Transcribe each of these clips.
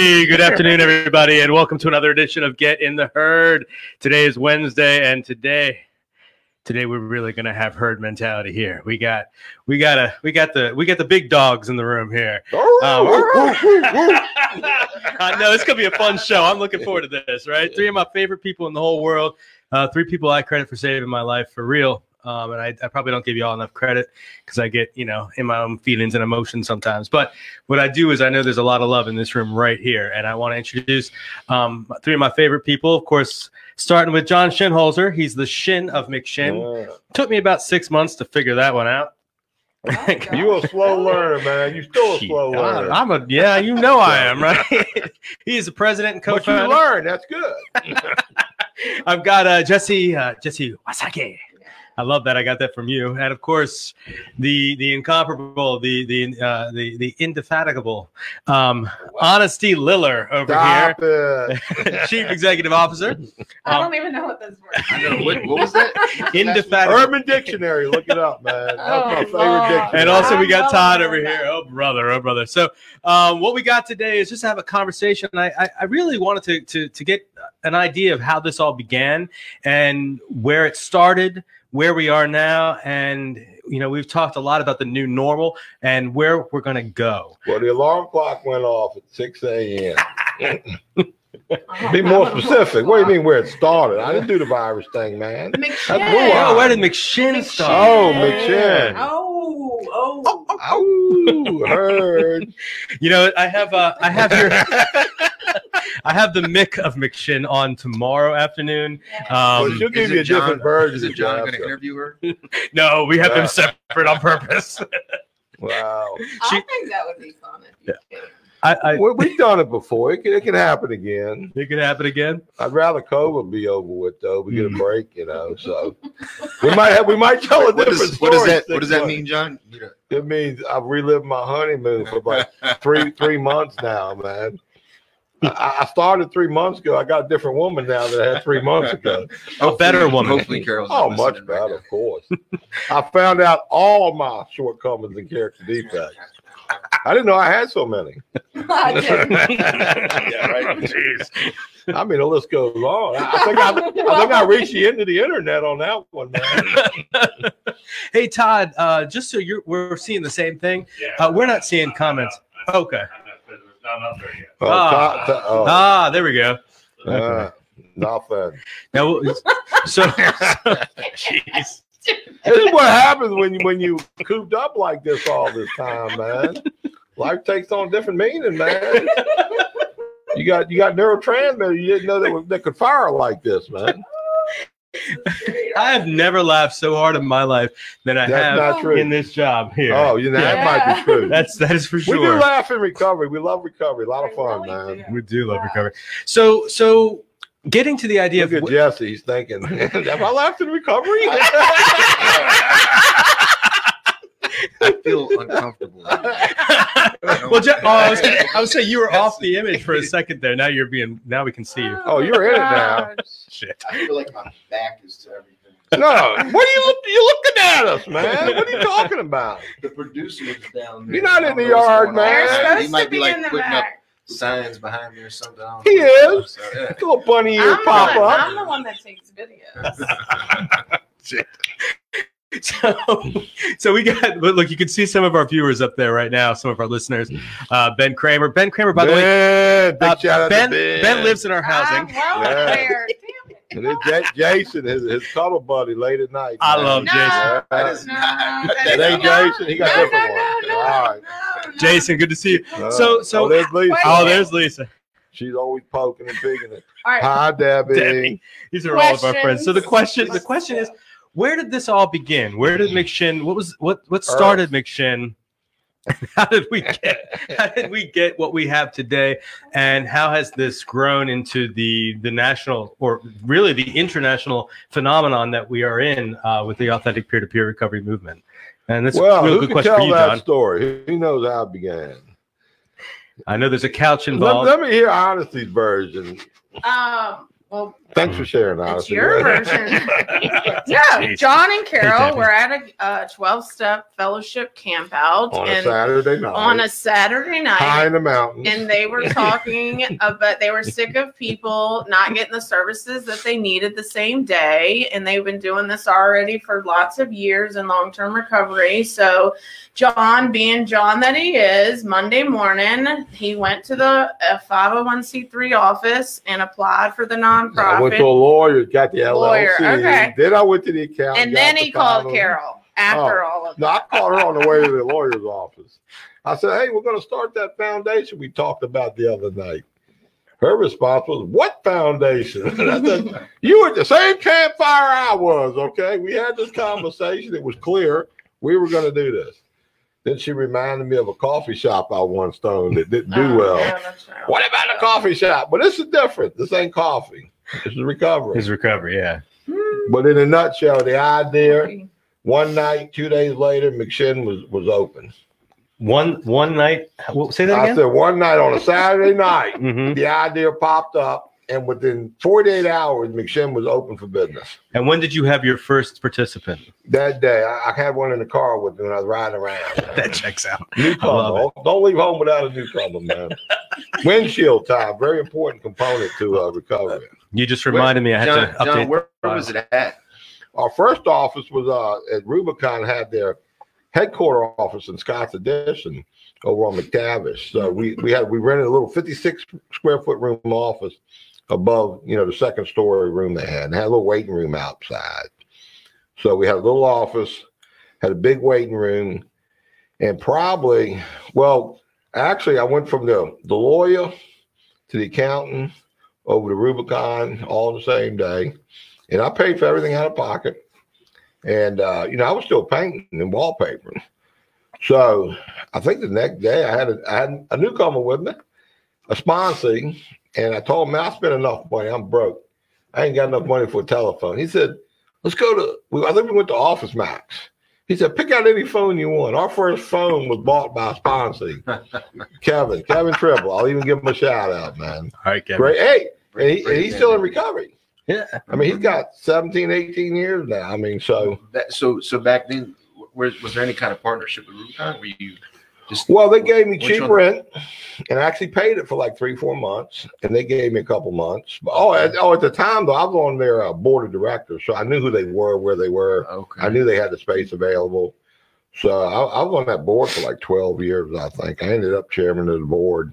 Hey, good afternoon, everybody, and welcome to another edition of Get in the Herd. Today is Wednesday, and today, today we're really gonna have herd mentality here. We got, we got a, we got the, we got the big dogs in the room here. Um, I know it's gonna be a fun show. I'm looking forward to this. Right, three of my favorite people in the whole world. Uh, three people I credit for saving my life for real. Um, and I, I probably don't give you all enough credit because I get, you know, in my own feelings and emotions sometimes. But what I do is I know there's a lot of love in this room right here. And I want to introduce um, three of my favorite people. Of course, starting with John Shinholser. He's the Shin of McShin. Took me about six months to figure that one out. You a slow learner, man. You still a slow I'm, learner. I'm a yeah, you know I am, right? He's the president and but you co-founder. learn. That's good. I've got uh, Jesse uh, Jesse Wasake. I love that. I got that from you, and of course, the the incomparable, the the uh, the the indefatigable, um, Honesty Liller over Stop it. here, Chief Executive Officer. I Um, don't even know what this word I know. What, what was that? Indefatigable. Urban Dictionary. Look it up, man. That's my Oh, favorite dictionary. And also, we got Todd over here. Oh, brother, oh, brother. So, um, what we got today is just to have a conversation. I, I, I really wanted to, to, to get an idea of how this all began and where it started, where we are now. And, you know, we've talked a lot about the new normal and where we're going to go. well, the alarm clock went off at 6 a.m. Oh, Be more specific. What do you mean where it started? I didn't do the virus thing, man. McShin. Oh, where did McShin McShin. start? Oh, McShin. Oh, oh. Ow, heard. You know, I have uh, I have your I have the Mick of McShin on tomorrow afternoon. Yeah. Well, Um, she'll give you a John- different version. Is it John going to interview her? no, we have Yeah. them separate on purpose. Wow. She- I think that would be fun yeah. could. I, I Well, we've done it before. It can, it can happen again. it can happen again. I'd rather COVID be over with though. We get a Mm. break, you know. So we might have we might tell a What different does, what does that What does that mean, John? You know- It means I've relived my honeymoon for about three three months now, man. I, I started three months ago. I got a different woman now that I had three months ago. A better Hopefully- woman. Hopefully, Carol's. Oh, much listening right better, of course. I found out all my shortcomings and character defects. I didn't know I had so many. I did. yeah, right. Jeez. I mean, the list goes on. I, I think I, I think I reached the end of the internet on that one, man. hey Todd, uh, just so you're we're seeing the same thing. Uh, we're not seeing comments. Okay. Oh, Ah. ta- ta- oh, Ah, there we go. uh, nothing. Now, so, jeez. This is what happens when you when you cooped up like this all this time, man. Life takes on different meaning, man. You got you got neurotransmitter. You didn't know that was- that could fire like this, man. I have never laughed so hard in my life than I That's have not true. in this job here. Oh, you know that might be true. That's that is for sure. we do sure. laugh in recovery. We love recovery. A lot of fun, really man. do. We do love Wow. recovery. So, so getting to the idea Look of at Jesse. He's thinking, "Have I laughed in recovery?" I feel uncomfortable. Well, Je- oh, I was gonna, I was saying you were off the image for a second there. Now you're being. Now we can see you. Oh, you're in it now. Shit. I feel like my back is to everything. no, what are you look? You looking at us, man? What are you talking about? The producer is down there. You're not in the yard, man. They're He might be be like in the putting up signs behind me or something. I don't He know. is. So, yeah. Little bunny ear I'm, pop the, up. I'm the one that takes videos. So, so we got. but Look, you can see some of our viewers up there right now. Some of our listeners. Uh, ben Kramer. Ben Kramer. By the way, Ben, big uh, shout out Ben, to Ben. Ben lives in our housing. well Yeah. aware. Damn it. And Jason, his, his cuddle buddy, late at night. I love No, Jason. That is not- that That is ain't not- Jason. He got no, different no, ones. no, All right. no, no. Jason, good to see you. Uh, So- so- oh, there's Lisa. Wait. Oh, there's Lisa. She's always poking and picking it. All right. Hi, Debbie. Debbie. These are all of our friends. So the question, the question is, where did this all begin? Where did McShin? What was what what started McShin? How did we get? How did we get what we have today? And how has this grown into the the national or really the international phenomenon that we are in uh, with the authentic peer to peer recovery movement? And that's Well, a real who good question tell for you, that John. story? Who knows how it began? I know there's a couch Let, involved. let me hear Honesty's version. Um, well, Thanks for sharing, It's your version. Yeah, Jeez. John and Carol Debbie. were at a uh, 12 step fellowship camp out on a and Saturday night, on a Saturday night. high in the mountains. and they were talking about they were sick of people not getting the services that they needed the same day and they've been doing this already for lots of years in long-term recovery so john being john that he is monday morning he went to the uh, 501c3 office and applied for the I went to a lawyer, got the LLC. Lawyer, okay. Then I went to the account. and then the he called final- carol after oh. all of No, I called her on the way to the lawyer's office. I said, "Hey, we're going to start that foundation we talked about the other night." Her response was, "What foundation?" Said, "You were at the same campfire I was. Okay, we had this conversation. It was clear we were going to do this." Then she reminded me of a coffee shop I once stoned that didn't do Oh, well. yeah. What about the coffee shop? But this is different. This ain't coffee. This is recovery. His recovery, yeah. But in a nutshell, the idea one night, two days later, McShin was was open. One one night. Well, say that again. I said one night on a Saturday night, hmm the idea popped up, and within 48 hours, McShin was open for business. And when did you have your first participant? That day, I, I had one in the car with me when I was riding around. That checks out. Newcomer. love Don't leave home without a newcomer, man. Windshield time, very important component to uh, recovery. You just reminded me. I had John, to update. John, where, where was it at? Our first office was uh, at Rubicon had their headquarter office in Scott's Addition over on McTavish. So we we had we rented a little 56 square foot room office above you know the second story room they had and had a little waiting room outside. So we had a little office, had a big waiting room, and probably well actually I went from the the lawyer to the accountant over to Rubicon all the same day and I paid for everything out of pocket. And uh, you know, I was still painting and wallpapering. So I think the next day I had a, I had a newcomer with me, a sponsee, and I told him, "Man, I spent enough money. I'm broke. I ain't got enough money for a telephone." He said, "Let's go to." I think we went to Office Max. He said, "Pick out any phone you want." Our first phone was bought by a sponsee, Kevin, Kevin Triple. I'll even give him a shout out, man. All right, Kevin. Great. Hey, and, he, and Great he's still in recovery. Yeah. I mean, he's got 17, 18 years now. I mean, so That, so so back then, was, was there any kind of partnership with Rubicon? Were you just well, they gave me cheap rent, and I actually paid it for like three, four months, and they gave me a couple months. Oh, at, oh, at the time though, I was on their uh, board of directors, so I knew who they were, where they were. okay? I knew they had the space available. So I, I was on that board for like 12 years, I think. I ended up chairman of the board,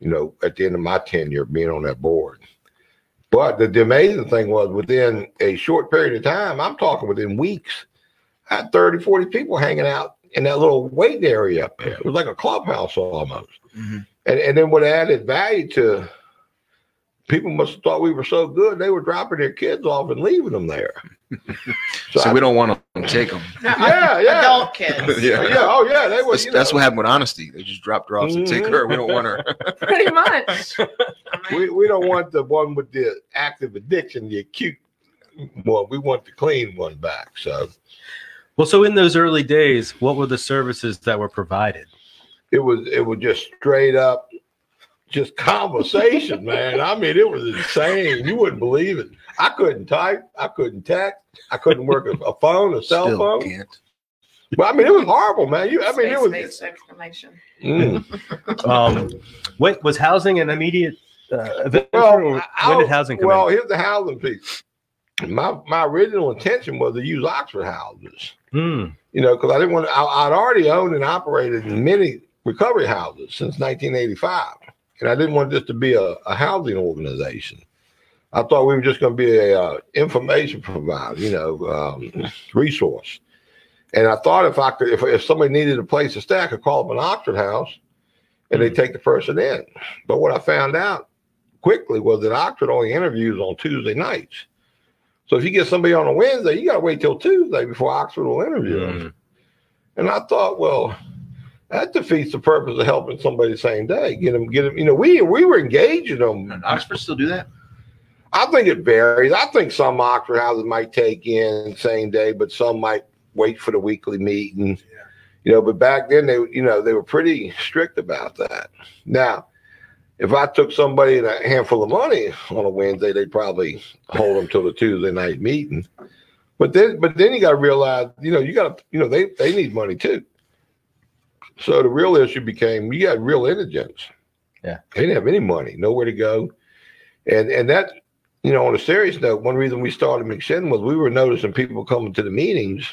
you know, at the end of my tenure being on that board. But the, the amazing thing was within a short period of time, I'm talking within weeks, I had 30, 40 people hanging out in that little waiting area up there. It was like a clubhouse almost. Mhm. And, and then what added value to people must have thought we were so good, they were dropping their kids off and leaving them there. So, I- we don't want to take them. No, Yeah, yeah. adult kids Yeah. yeah, oh yeah, they were. That's, you that's what happened with honesty. They just dropped her off and take her. We don't want her. pretty much we, we don't want the one with the active addiction, the acute one. We want the clean one back. So Well, so in those early days, what were the services that were provided? it was it was just straight up, just conversation, man. I mean, it was insane. You wouldn't believe it. I couldn't type. I couldn't text. I couldn't work a, a phone, a cell Still phone. can't. But I mean, it was horrible, man. You, I mean, it was. based exclamation Mm. Um, wait, was housing an immediate uh, event? Well, or I- when did housing come well, in? here's the housing piece. My my original intention was to use Oxford houses. Hmm. you know, because I didn't want to, I, I'd already owned and operated many recovery houses since 1985. And I didn't want this to be a, a housing organization. I thought we were just going to be a uh, information provider, you know, um, resource. And I thought if I could, if, if somebody needed a place to stay, I could call up an Oxford house and they take the person in. But what I found out quickly was that Oxford only interviews on Tuesday nights. So if you get somebody on a Wednesday, you got to wait till Tuesday before Oxford will interview them. Mm. And I thought, well, that defeats the purpose of helping somebody the same day. Get them, get them. You know, we we were engaging them. And Oxford still do that? I think it varies. I think some Oxford houses might take in same day, but some might wait for the weekly meeting. You know, but back then they, you know, they were pretty strict about that. Now, if I took somebody a handful of money on a Wednesday, they'd probably hold them till the Tuesday night meeting. But then, but then you got to realize, you know, you got to, you know, they they need money too. So the real issue became you got real indigents. Yeah. they didn't have any money, nowhere to go, and and that, you know, on a serious note, one reason we started McShin was we were noticing people coming to the meetings,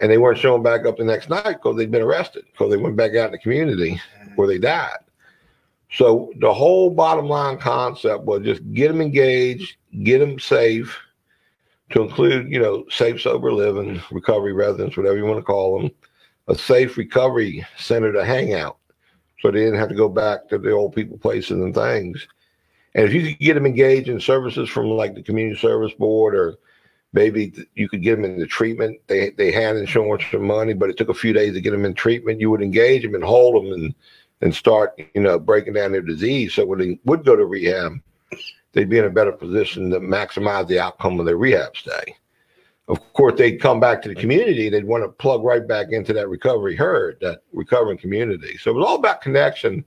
and they weren't showing back up the next night because they'd been arrested because they went back out in the community where they died. So the whole bottom line concept was just get them engaged, get them safe, to include, you know, safe sober living, recovery residents, whatever you want to call them, a safe recovery center to hang out, so they didn't have to go back to the old people places and things. And if you could get them engaged in services from like the community service board, or maybe you could get them into treatment. They they had insurance for money, but it took a few days to get them in treatment. You would engage them and hold them and and start, you know, breaking down their disease. So when they would go to rehab, they'd be in a better position to maximize the outcome of their rehab stay. Of course, they'd come back to the community. They'd want to plug right back into that recovery herd, that recovering community. So it was all about connection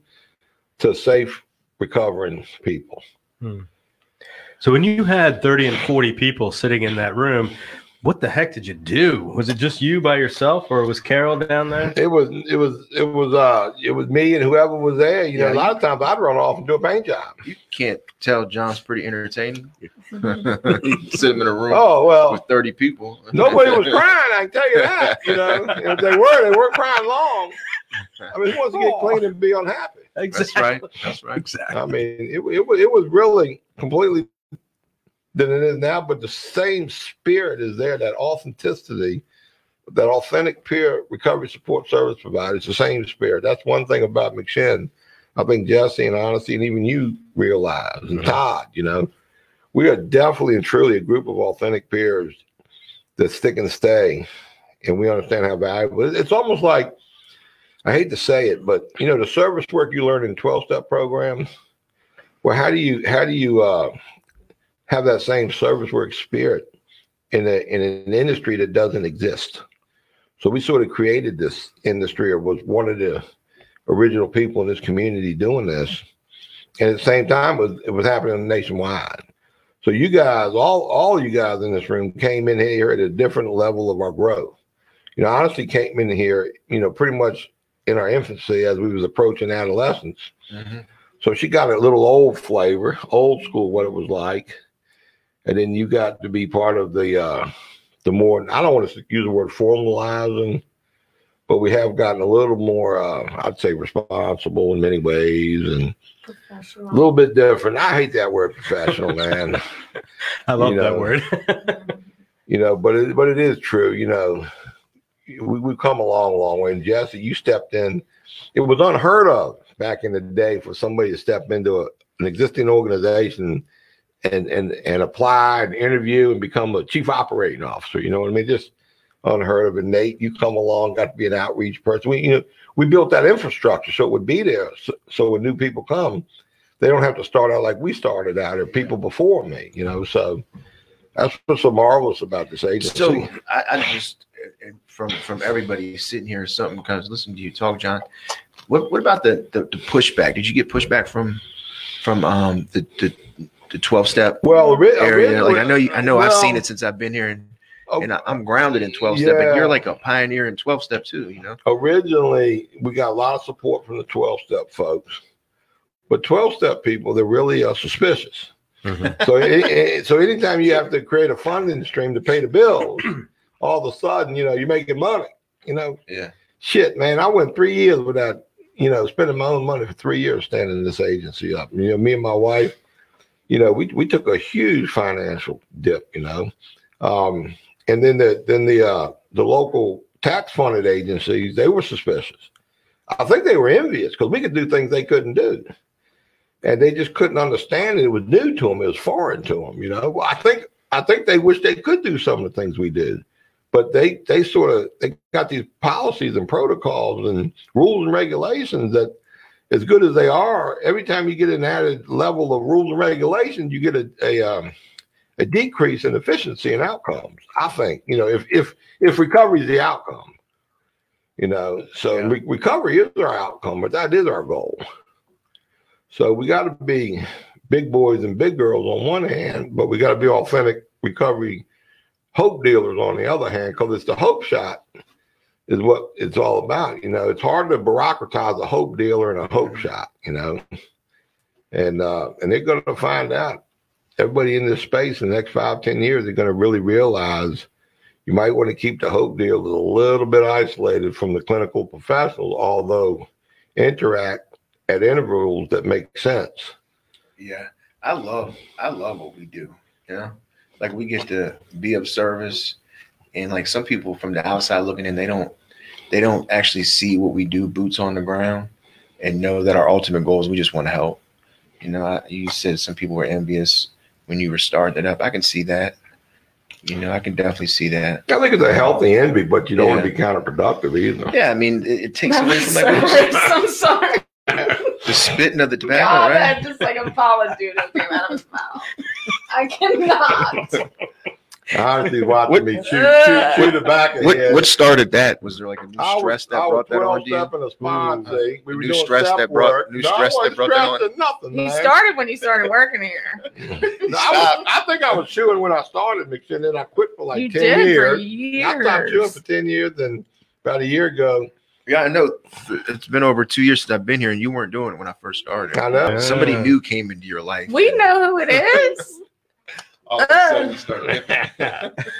to safe recovering people. Hmm. So when you had 30 and 40 people sitting in that room, what the heck did you do? Was it just you by yourself or was Carol down there? It was, it was, it was, uh, it was me and whoever was there. You know, a lot of times I'd run off and do a paint job. You can't tell John's pretty entertaining. Sit him in a room Oh well, with 30 people. Nobody was crying, I can tell you that. You know, if they were, they weren't crying long. I mean, who wants to get clean and be unhappy? That's right. That's right. Exactly. I mean, it, it was it was really completely than it is now, but the same spirit is there. That authenticity, that authentic peer recovery support service provider. It's the same spirit. That's one thing about McShin. I think Jesse and Honesty and even you realize, and Todd, you know, we are definitely and truly a group of authentic peers that stick and stay, and we understand how valuable. It's almost like I hate to say it, but you know, the service work you learn in twelve step programs. Well, how do you how do you uh, have that same service work spirit in a in an industry that doesn't exist? So we sort of created this industry, or was one of the original people in this community doing this, and at the same time, it was, it was happening nationwide. So you guys, all all you guys in this room, came in here at a different level of our growth. You know, honestly, came in here, you know, pretty much in our infancy as we was approaching adolescence. Mhm. So she got a little old flavor, old school, what it was like. And then you got to be part of the uh the more I don't want to use the word formalizing, but we have gotten a little more uh I'd say responsible in many ways and a little bit different. I hate that word professional, man. I love You that word. you know, but it but it is true, you know. We we've come a long, long way. And Jesse, you stepped in. It was unheard of back in the day for somebody to step into a, an existing organization and and and apply and interview and become a chief operating officer. You know what I mean? Just unheard of. And Nate, you come along, got to be an outreach person. We you know we built that infrastructure so it would be there. So, so when new people come, they don't have to start out like we started out or people before me. You know, so that's what's so marvelous about this agency. So I, I just from from everybody sitting here, something of listening to you talk, John. What what about the, the the pushback? Did you get pushback from from um the the the twelve step well, ori- area? Like I know you, I know I've seen it since I've been here, and and I, I'm grounded in twelve step. But Yeah. you're like a pioneer in twelve step too. You know. originally we got a lot of support from the 12 step folks but 12 step people they're really uh, suspicious so it, it- so anytime you have to create a funding stream to pay the bills all of a sudden you know you're making money you know Yeah. shit man i went three years without you know spending my own money for three years standing in this agency up you know me and my wife you know we, we took a huge financial dip you know. Um and then the then the uh the local tax funded agencies they were suspicious. I think they were envious because we could do things they couldn't do. And they just couldn't understand it. It was new to them it was foreign to them you know. Well, i think i think they wish they could do some of the things we did but they they sort of they got these policies and protocols and rules and regulations that as good as they are every time you get an added level of rules and regulations you get a a, um, a decrease in efficiency and outcomes i think you know if if if recovery is the outcome you know so Yeah. re- recovery is our outcome but that is our goal So we got to be big boys and big girls on one hand, but we got to be authentic recovery hope dealers on the other hand, because it's the hope shot is what it's all about. You know, it's hard to bureaucratize a hope dealer and a hope shot, you know. And uh and they're gonna find out. Everybody in this space in the next five, ten years, they're gonna really realize you might want to keep the hope dealers a little bit isolated from the clinical professionals, although interact at intervals that make sense. Yeah, I love I love what we do. You know, like we get to be of service, and like some people from the outside looking in, they don't they don't actually see what we do, boots on the ground, and know that our ultimate goal is we just want to help. You know, I, you said some people were envious when you were starting it up. I can see that. You know, I can definitely see that. I think it's a healthy envy, but you don't want to be counterproductive either. Yeah, I mean, it, it takes That away from so like gross. I'm sorry. the spitting of the tobacco, God, right? that just like a polyjudo came out of his mouth. I cannot. Honestly, watching What- me chew, chew, chew the back of What head. what started that? Was there like a new I was, stress that I brought that on to you? step in a spine, Mm. see. We were New doing stress step that brought- work. new No, stress that brought that stressed at Nothing, You man. started when you started working here. No, I, was, I think I was chewing when I started mixing, then I quit for like you 10 did years. for years. I stopped chewing for 10 years, and about a year ago, Yeah, I know. It's been over two years since I've been here, and you weren't doing it when I first started. I know. Yeah. Somebody new came into your life. we know who it is. All of a sudden, you start oh. limping.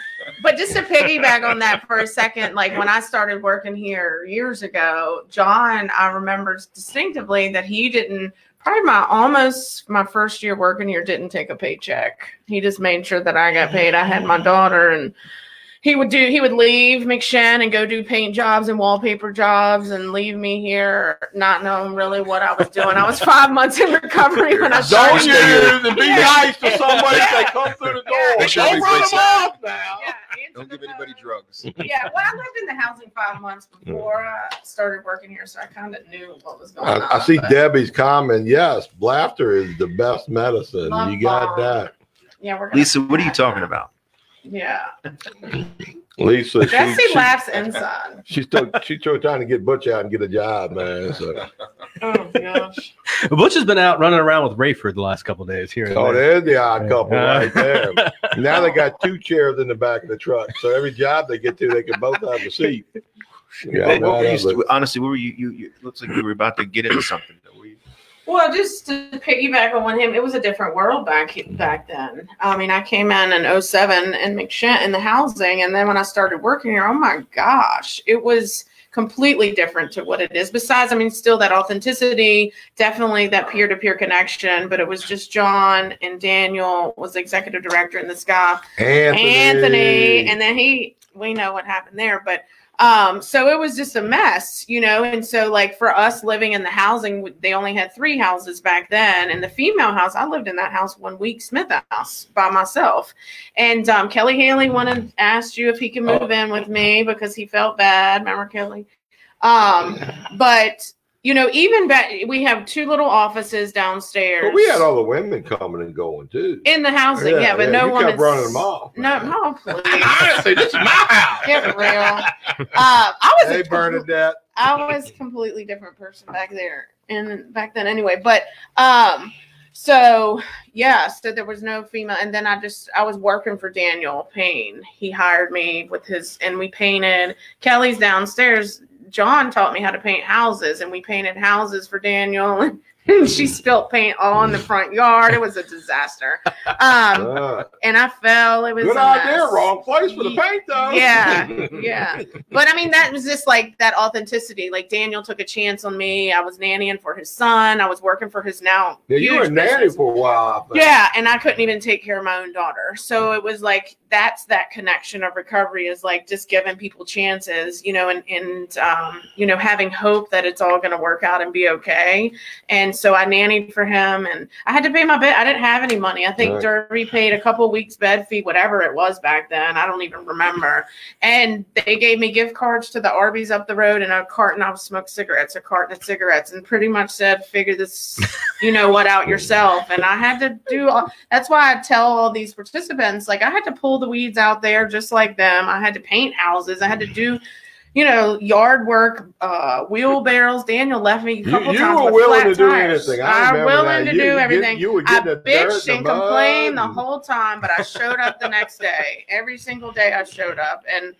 But just to piggyback on that for a second, like when I started working here years ago, John, I remember distinctively that he didn't probably my almost my first year working here didn't take a paycheck. He just made sure that I got paid. I had my daughter and he would do he would leave McShin and go do paint jobs and wallpaper jobs and leave me here not knowing really what I was doing. I was five months in recovery when I started. Don't started. use and be Yeah. nice to somebody as they come through the door. Make sure Don't run them off now. Yeah, Don't give anybody drugs. yeah, well, I lived in the housing five months before I started working here, so I kind of knew what was going on. I, I see but- Debbie's comment. Yes, laughter is the best medicine. Love you got bomb. that. Yeah, we're Lisa, what are you talking about? Yeah, Lisa, she, Jesse she- laughs inside. she's still she's still trying to get Butch out and get a job, man. So, Oh gosh. Butch has been out running around with Rayford the last couple of days here. oh, there. there's the odd couple Uh, right there. Now they got two chairs in the back of the truck, so every job they get to, they can both have a seat. Yeah, What- what were that you- it. honestly, what were you, you? You looks like you were about to get into something. Well, just to piggyback on him, it was a different world back back then. I mean, I came in in 07 in McShin in the housing, and then when I started working here, oh my gosh, it was completely different to what it is. Besides, I mean, still that authenticity, definitely that peer to peer connection, but it was just John and Daniel was the executive director, and this guy Anthony. Anthony, and then he, we know what happened there, but um, so it was just a mess, you know. And so, like for us living in the housing, they only had three houses back then, and the female house, I lived in that house one week, Smith House, by myself. And um, Kelly Haley wanted asked you if he could move in with me because he felt bad. Remember Kelly? Um, but you know, even back, we have two little offices downstairs. But we had all the women coming and going too. in the housing, yeah, but no you woman kept running them off. No, man. no, please. Honestly, this is my house. Get real. Uh, I was Hey, a Bernadette. I was a completely different person back there and back then anyway. But um so yeah, so there was no female and then I just I was working for Daniel Payne. He hired me with his and we painted Kelly's downstairs. John taught me how to paint houses and we painted houses for Daniel and she spilled paint all in the front yard. It was a disaster. Um Uh, and I fell. It was good idea. Wrong place for the paint, though. Yeah, yeah. But I mean, that was just like that authenticity. Like Daniel took a chance on me. I was nannying for his son. I was working for his now. Yeah, you were nanny for a while. Yeah, and I couldn't even take care of my own daughter. So it was like that's that connection of recovery is like just giving people chances, you know, and and um, you know having hope that it's all going to work out and be okay. And so I nannied for him, and I had to pay my bed. I didn't have any money. I think Right. Derby paid a couple weeks bed fee, whatever it was back then. I don't even remember. And they gave me gift cards to the Arby's up the road and a carton. of smoked cigarettes, a carton of cigarettes, and pretty much said, "Figure this, you know what, out yourself." And I had to do. All, that's why I tell all these participants, like I had to pull the weeds out there just like them. I had to paint houses. I had to do you know, yard work, uh, wheelbarrows. Daniel left me a couple you times were willing flat to do tires. anything. I I'm willing that. to You- do you- everything. You were I the dirt, bitched the and complained the whole time, but I showed up the next day. Every single day I showed up, and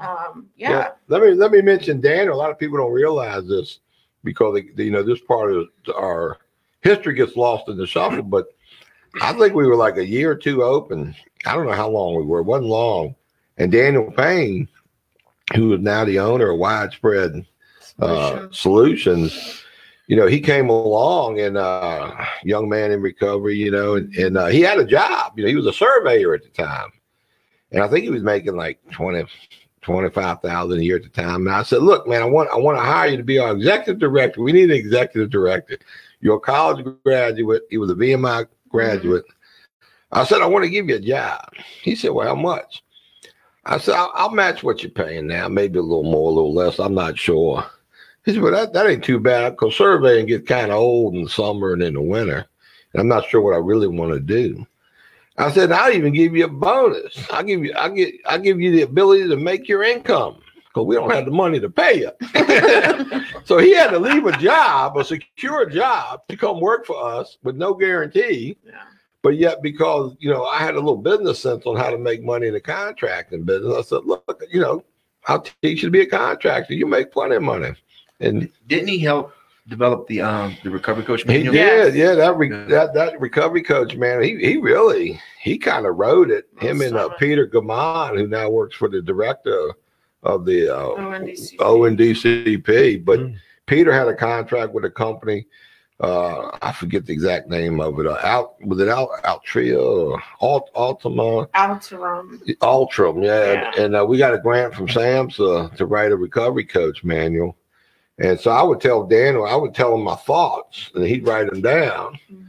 um, yeah, let me let me mention Daniel. A lot of people don't realize this because they, you know this part of our history gets lost in the shuffle. But I think we were like a year or two open. I don't know how long we were. It wasn't long. And Daniel Payne, who is now the owner of Widespread uh, Solutions. You know, he came along and uh, young man in recovery, you know, and, and uh, he had a job. You know, he was a surveyor at the time, and I think he was making like 20, 25,000 a year at the time. And I said, look, man, I want I want to hire you to be our executive director. We need an executive director. You're a college graduate. He was a VMI graduate. I said, I want to give you a job. He said, well, how much? I said, I'll, I'll match what you're paying now, maybe a little more, a little less. I'm not sure. He said, well, that, that ain't too bad because surveying gets kind of old in the summer and in the winter. And I'm not sure what I really want to do. I said, I'll even give you a bonus. I'll give you, I'll get, I'll give you the ability to make your income because we don't have the money to pay you. so he had to leave a job, a secure job, to come work for us with no guarantee. yeah. But yet, because you know, I had a little business sense on how to make money in the contracting business, I said, "Look, you know, I'll teach you to be a contractor. You make plenty of money." And Didn't he help develop the um the recovery coach he did, Yes. yeah. That re- Yeah. that that recovery coach, man, he he really he kind of wrote it. Him Most and uh. Peter Gaumond, who now works for the director of the uh, ONDC. ONDCP. But Mm. Peter had a contract with a company. Uh, I forget the exact name of it. Uh, out was it out Altria or Alt Altima? Altarum. Ultram, yeah. Yeah. And, and, uh, we got a grant from SAMHSA to write a recovery coach manual. And so I would tell Daniel, I would tell him my thoughts, and he'd write them down. Mhm.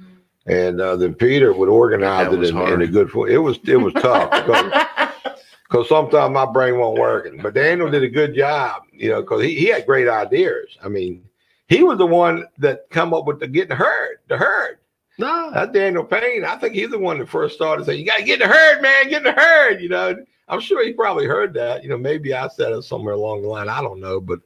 And uh, then Peter would organize That it was in, in a good form. It was it was tough because sometimes my brain won't working. But Daniel did a good job, you know, because he, he had great ideas. I mean, he was the one that come up with the getting herd, the herd. No. That's Daniel Payne. I think he's the one that first started saying, "You got to get the herd, man. Get the herd." You know, I'm sure he probably heard that. You know, maybe I said it somewhere along the line. I don't know, but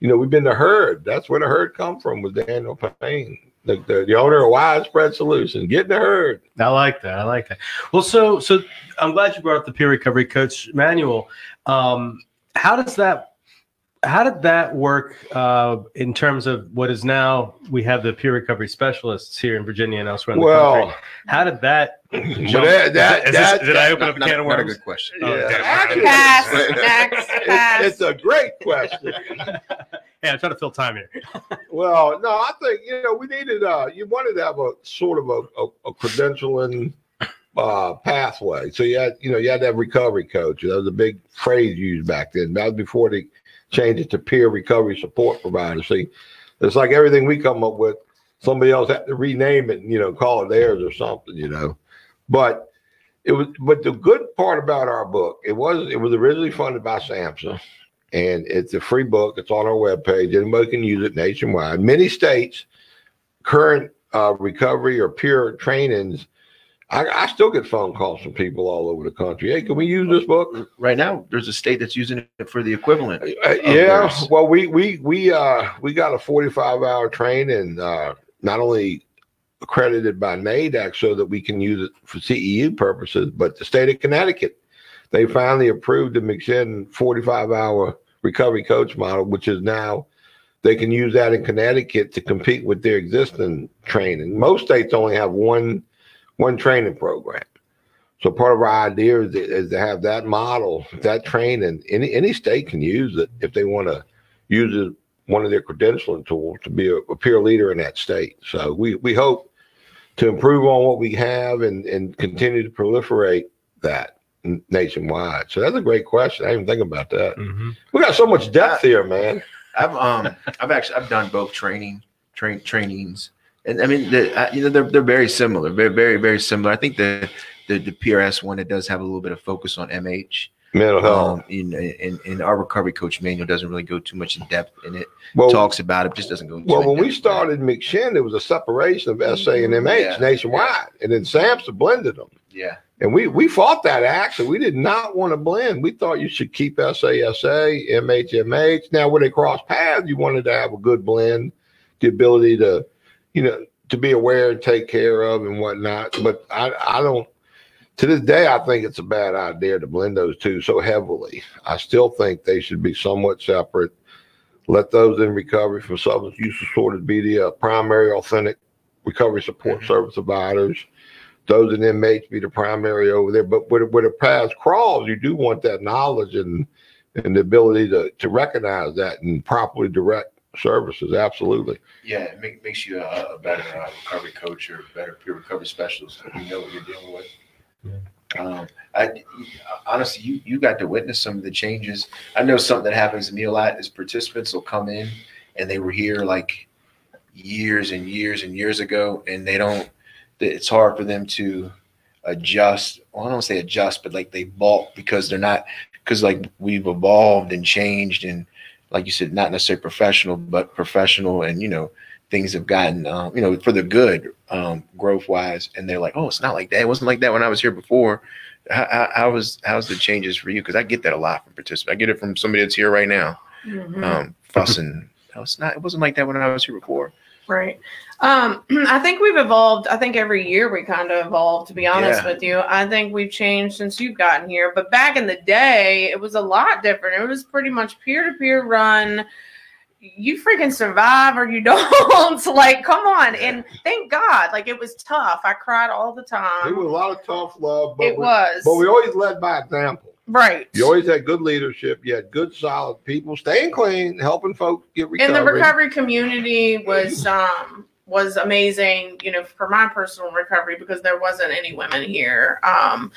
you know, we've been the herd. That's where the herd come from. Was Daniel Payne, the, the, the owner of Widespread Solutions. Get in the herd. I like that. I like that. Well, so so I'm glad you brought up the peer recovery coach manual. Um, how does that? How did that work uh, in terms of what is now we have the peer recovery specialists here in Virginia and elsewhere in the Well, country? How did that? jump- that, that, is this- that, did I open up a Not, can of not a good question. Oh, Yeah. damn. Pass. Next. It's, Pass. it's a great question. hey, I'm trying to fill time here. Well, no, I think you know we needed. Uh, you wanted to have a sort of a, a, a credentialing uh, pathway. So you had, you know, you had to have recovery coach. That was a big phrase used back then. That was before they changed it to peer recovery support provider. See, it's like everything we come up with. Somebody else had to rename it, and, you know, call it theirs or something, you know. But it was, but the good part about our book, it was, it was originally funded by SAMHSA, and it's a free book. It's on our webpage. Anybody can use it nationwide. Many states, current uh, recovery or peer trainings, I, I still get phone calls from people all over the country. Hey, can we use this book? Right now, there's a state that's using it for the equivalent. Uh, yeah. theirs. Well, we we we uh we got a 45 hour training, uh, not only accredited by NAADAC so that we can use it for CEU purposes, but the state of Connecticut, they finally approved the McShin 45 hour recovery coach model, which is now they can use that in Connecticut to compete with their existing training. Most states only have one one training program. So part of our idea is, is to have that model, that training. Any any state can use it if they want to use it one of their credentialing tools to be a, a peer leader in that state. So we we hope to improve on what we have and and continue to proliferate that nationwide. So that's a great question. I didn't even think about that. We got so much depth here, man. I've um I've actually I've done both training train trainings, and I mean the uh, you know they're they're very similar, very very very similar. I think the the, the PRS one it does have a little bit of focus on MH. Mental health. Um, in, in in our recovery coach manual doesn't really go too much in depth in it. well, Talks about it, just doesn't go. too Well, when we started McShin, there was a separation of SA and MH Yeah. nationwide, and then SAMHSA blended them. yeah, And we we fought that actually. We did not want to blend. We thought you should keep SASA, MHMH. Now, when they cross paths, you wanted to have a good blend, the ability to, you know, to be aware and take care of and whatnot. But I I don't. To this day, I think it's a bad idea to blend those two so heavily. I still think they should be somewhat separate. Let those in recovery from substance use disorders be the uh, primary authentic recovery support Mhm. service providers those in inmates be the primary over there. But where, where the paths cross, you do want that knowledge and and the ability to to recognize that and properly direct services. Absolutely. Yeah, it make, makes you a, a better uh, recovery coach or a better peer recovery specialist if you know what you're dealing with. Um, I honestly, you you got to witness some of the changes. I know something that happens to me a lot is participants will come in and they were here like years and years and years ago, and they don't. It's hard for them to adjust. Well, I don't say adjust, but like they balk because they're not because like we've evolved and changed and like you said, not necessarily professional, but professional, and you know things have gotten um, you know for the good um, growth wise and they're like oh it's not like that. It wasn't like that when i was here before. How, how, how was how's the changes for you? Because i get that a lot from participants i get it from somebody that's here right now Mhm. um, fussing. No, it's not it wasn't like that when i was here before. Right. Um, I think we've evolved. I think every year we kind of evolve, to be honest Yeah. with you. I think we've changed since you've gotten here. But back in the day, it was a lot different. It was pretty much peer to peer run. You freaking survive or you don't. like, come on. And thank God. Like, it was tough. I cried all the time. It was a lot of tough love, but It we, was. but we always led by example. right. You always had good leadership. You had good, solid people staying clean, helping folks get recovery. and the recovery community was um was amazing you know for my personal recovery because there wasn't any women here. Um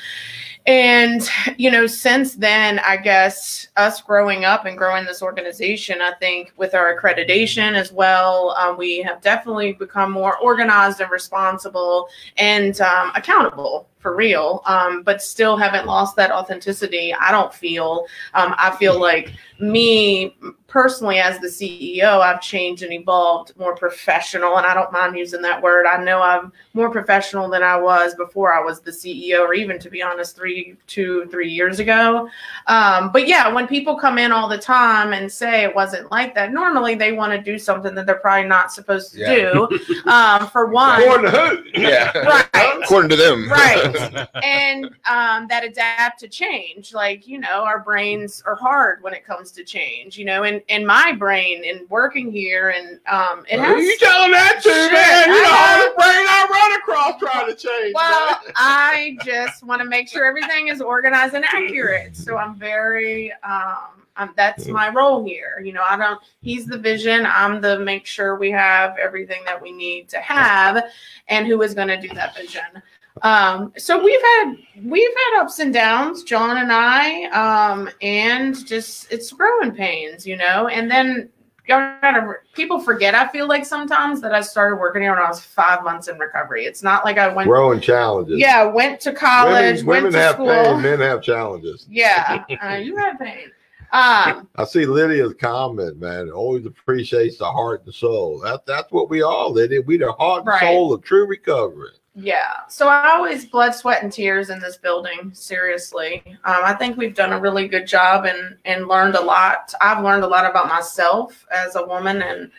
and you know since then i guess us growing up and growing this organization i think with our accreditation as well um, we have definitely become more organized and responsible and um, accountable for real. Um, but still haven't lost that authenticity i don't feel. Um, i feel like me personally as the ceo i've changed and evolved more professional and i don't mind using that word i know i'm more professional than i was before i was the ceo or even to be honest three two three years ago um, but yeah when people come in all the time and say it wasn't like that normally they want to do something that they're probably not supposed to Yeah. do um, for one According to who? yeah Right. according to them Right. and um, that adapt to change. Like you know, our brains are hard when it comes to change. You know, and and my brain in working here, and um, it has. you telling that to, Shit, man? You know I all know. the brain I run across trying to change. well, man. I just want to make sure everything is organized and accurate. So I'm very. Um, um, that's my role here. You know, I don't. He's the vision. I'm the make sure we have everything that we need to have, and who is going to do that vision. Um, so we've had we've had ups and downs, John and I, um, and just it's growing pains, you know. And then gotta people forget. I feel like sometimes that I started working here when I was five months in recovery. It's not like I went. Growing challenges. Yeah, went to college, women, women to have school. pain, men have challenges. Yeah, uh, you had pain. Um, I see Lydia's comment, man. Always appreciates the heart and soul. That, that's what we all Lydia. We the heart and Right. soul of true recovery. Yeah. So I always blood, sweat, and tears in this building. Seriously, um, I think we've done a really good job and and learned a lot. I've learned a lot about myself as a woman and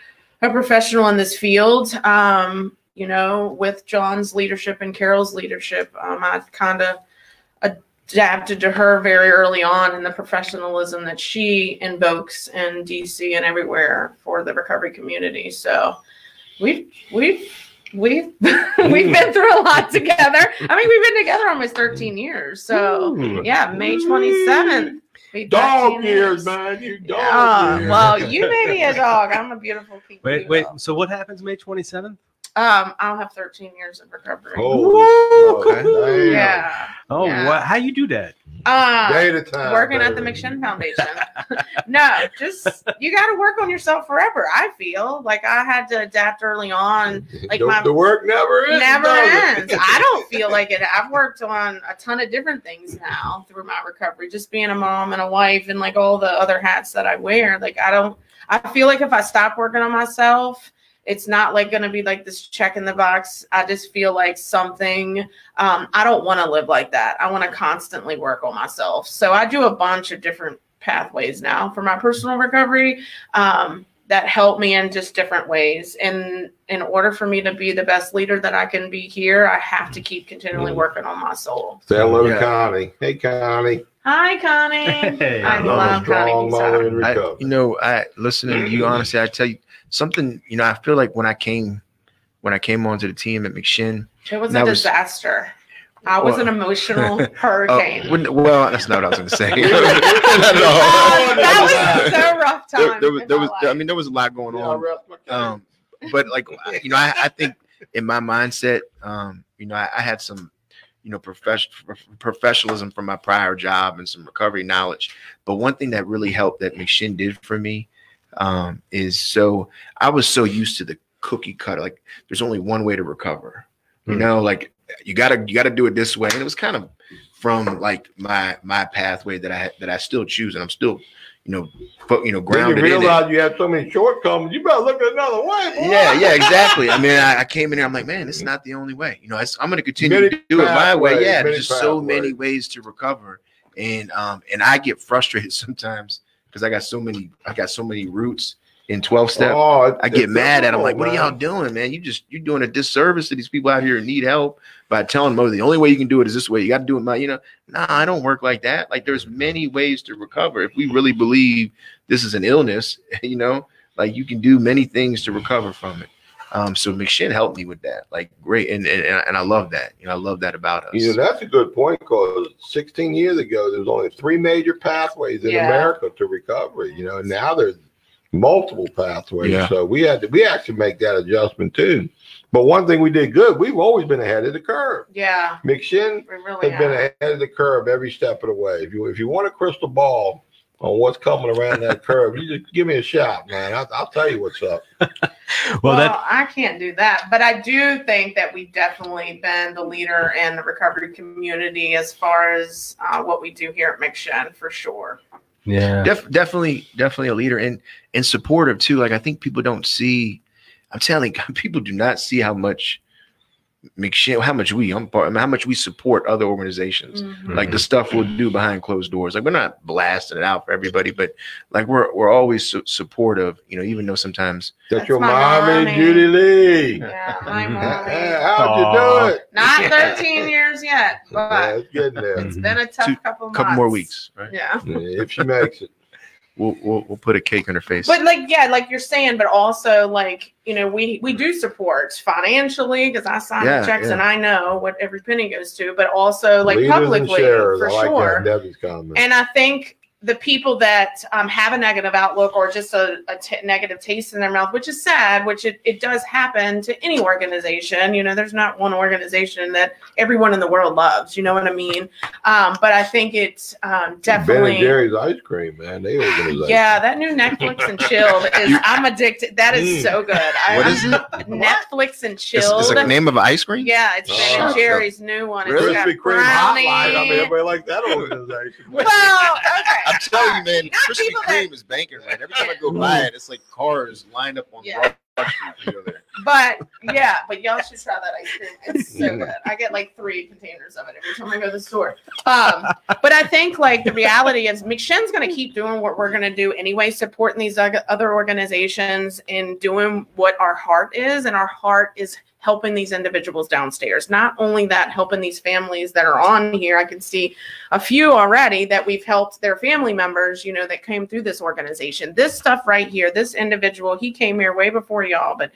a professional in this field. Um, you know, with John's leadership and Carol's leadership, um, I kind of adapted to her very early on in the professionalism that she invokes in DC and everywhere for the recovery community. So we've we've we've we've been through a lot together. I mean, we've been together almost 13 years. So Ooh. yeah, May 27th. Dog years, man. You dog Yeah. years. Well, you may be a dog. I'm a beautiful people. Wait, wait. So what happens May 27th? Um, I'll have 13 years of recovery. Holy Okay. Yeah. Oh, Yeah. what? How you do that? Um, Day at a time. working at the baby. McShin Foundation. no, just you got to work on yourself forever. I feel like I had to adapt early on. Like the, my- the work never ends. Never does ends. I don't feel like it. I've worked on a ton of different things now through my recovery, just being a mom and a wife and like all the other hats that I wear. Like I don't. I feel like if I stop working on myself, It's not like going to be like this check in the box. I just feel like something, um, I don't want to live like that. I want to constantly work on myself. So I do a bunch of different pathways now for my personal recovery. Um, that help me in just different ways. And in order for me to be the best leader that I can be here, I have to keep continually working on my soul. Say hello to Connie. Hey, Connie. Hi, Connie. Hey. I Another love Connie. strong Pizarro. mother in I, you know, I listening to you honestly, I tell you something. You know, I feel like when I came, when I came onto the team at McShin, It was That a was- disaster. I was Well- an emotional uh, hurricane. wouldn't- well, that's not what I was going to say. Not Um, at all. that was so rough time. There, there was, there was, I mean, there was a lot going Yeah, on. rest my case. Um, but like, you know, I, I think in my mindset, um, you know, I, I had some, you know, profession, professionalism from my prior job and some recovery knowledge. But one thing that really helped that McShin did for me um, is so I was so used to the cookie cutter. Like, there's only one way to recover. You Hmm. know, like you gotta you gotta do it this way. And it was kind of from like my my pathway that I that I still choose, and I'm still, you know, fo- you know, Then grounded you in it. realize you have so many shortcomings. You better look at another way. Boy. Yeah, yeah, exactly. I mean, I, I came in here. I'm like, man, this is not the only way. You know, it's, I'm going to continue Many to do it my way. Yeah, there's just so many ways to recover, and um, and I get frustrated sometimes because I got so many, I got so many routes in 12 step. Oh, it- I get mad at them, like, what are y'all doing, man? You just you're doing a disservice to these people out here who need help by telling them, oh, the only way you can do it is this way. You got to do it my, you know, nah, I don't work like that. Like, there's many ways to recover. If we really believe this is an illness, you know, like you can do many things to recover from it. Um, so McShin helped me with that, like great, and and, and I love that. You know, I love that about us. You know, that's a good point because 16 years ago, there was only three major pathways in Yeah. America to recovery. You know, now there's multiple pathways. Yeah. So we had to, we actually make that adjustment too. But one thing we did good, we've always been ahead of the curve. yeah, McShin we really has been ahead of the curve every step of the way. If you if you want a crystal ball on what's coming around that curve, you just give me a shot, man. I'll, I'll tell you what's up. Well, Well, that I can't do that, but I do think that we've definitely been the leader in the recovery community as far as uh, what we do here at McShin for sure. yeah. Def, definitely, definitely a leader and and supportive too. Like I think people don't see. I'm telling you, people do not see how much McShin, how much we, I'm part, how much we support other organizations. Mhm. Like the stuff we'll do behind closed doors. Like we're not blasting it out for everybody, but like we're we're always su- supportive. You know, even though sometimes That's, That's your my mommy, mommy. Judy Lee. Yeah, my mommy. How'd you do it? Not 13 years yet, Yeah, but it's there. it's been a tough Two- couple of couple more weeks, right? Yeah. if she makes it. We'll we'll, we'll put a cake on her face. But like, yeah, like you're saying, but also like, you know, we we do support financially because I sign Yeah, the checks yeah. and I know what every penny goes to, but also like Leaders publicly for I like sure. Debbie's comment. And I think the people that um, have a negative outlook or just a, a t- negative taste in their mouth, which is sad, which it, it does happen to any organization. You know, there's not one organization that everyone in the world loves. You know what I mean? Um, but I think it's um, Ben and definitely. Jerry's ice cream, man. They organization. Yeah, that new Netflix and chilled is. I'm addicted. That is Mm. so good. I, what is it? Netflix and It's, chilled? it's the name of ice cream. yeah, it's Ben Oh. and Jerry's new one. It's Really? Krispy Kreme hotline. I mean, everybody like that organization. well, okay. I'm telling you, man, Not Krispy people Kreme is banking right. Every time I go by it, it's like cars lined up on Yeah. Broad Street. You know, there. But yeah, but y'all should try that ice cream. It's so good. I get like three containers of it every time I go to the store. Um, but I think like the reality is McShin's going to keep doing what we're going to do anyway, supporting these other organizations and doing what our heart is, and our heart is helping these individuals downstairs. Not only that, helping these families that are on here. I can see a few already that we've helped their family members, you know, that came through this organization. This stuff right here, this individual, he came here way before y'all, but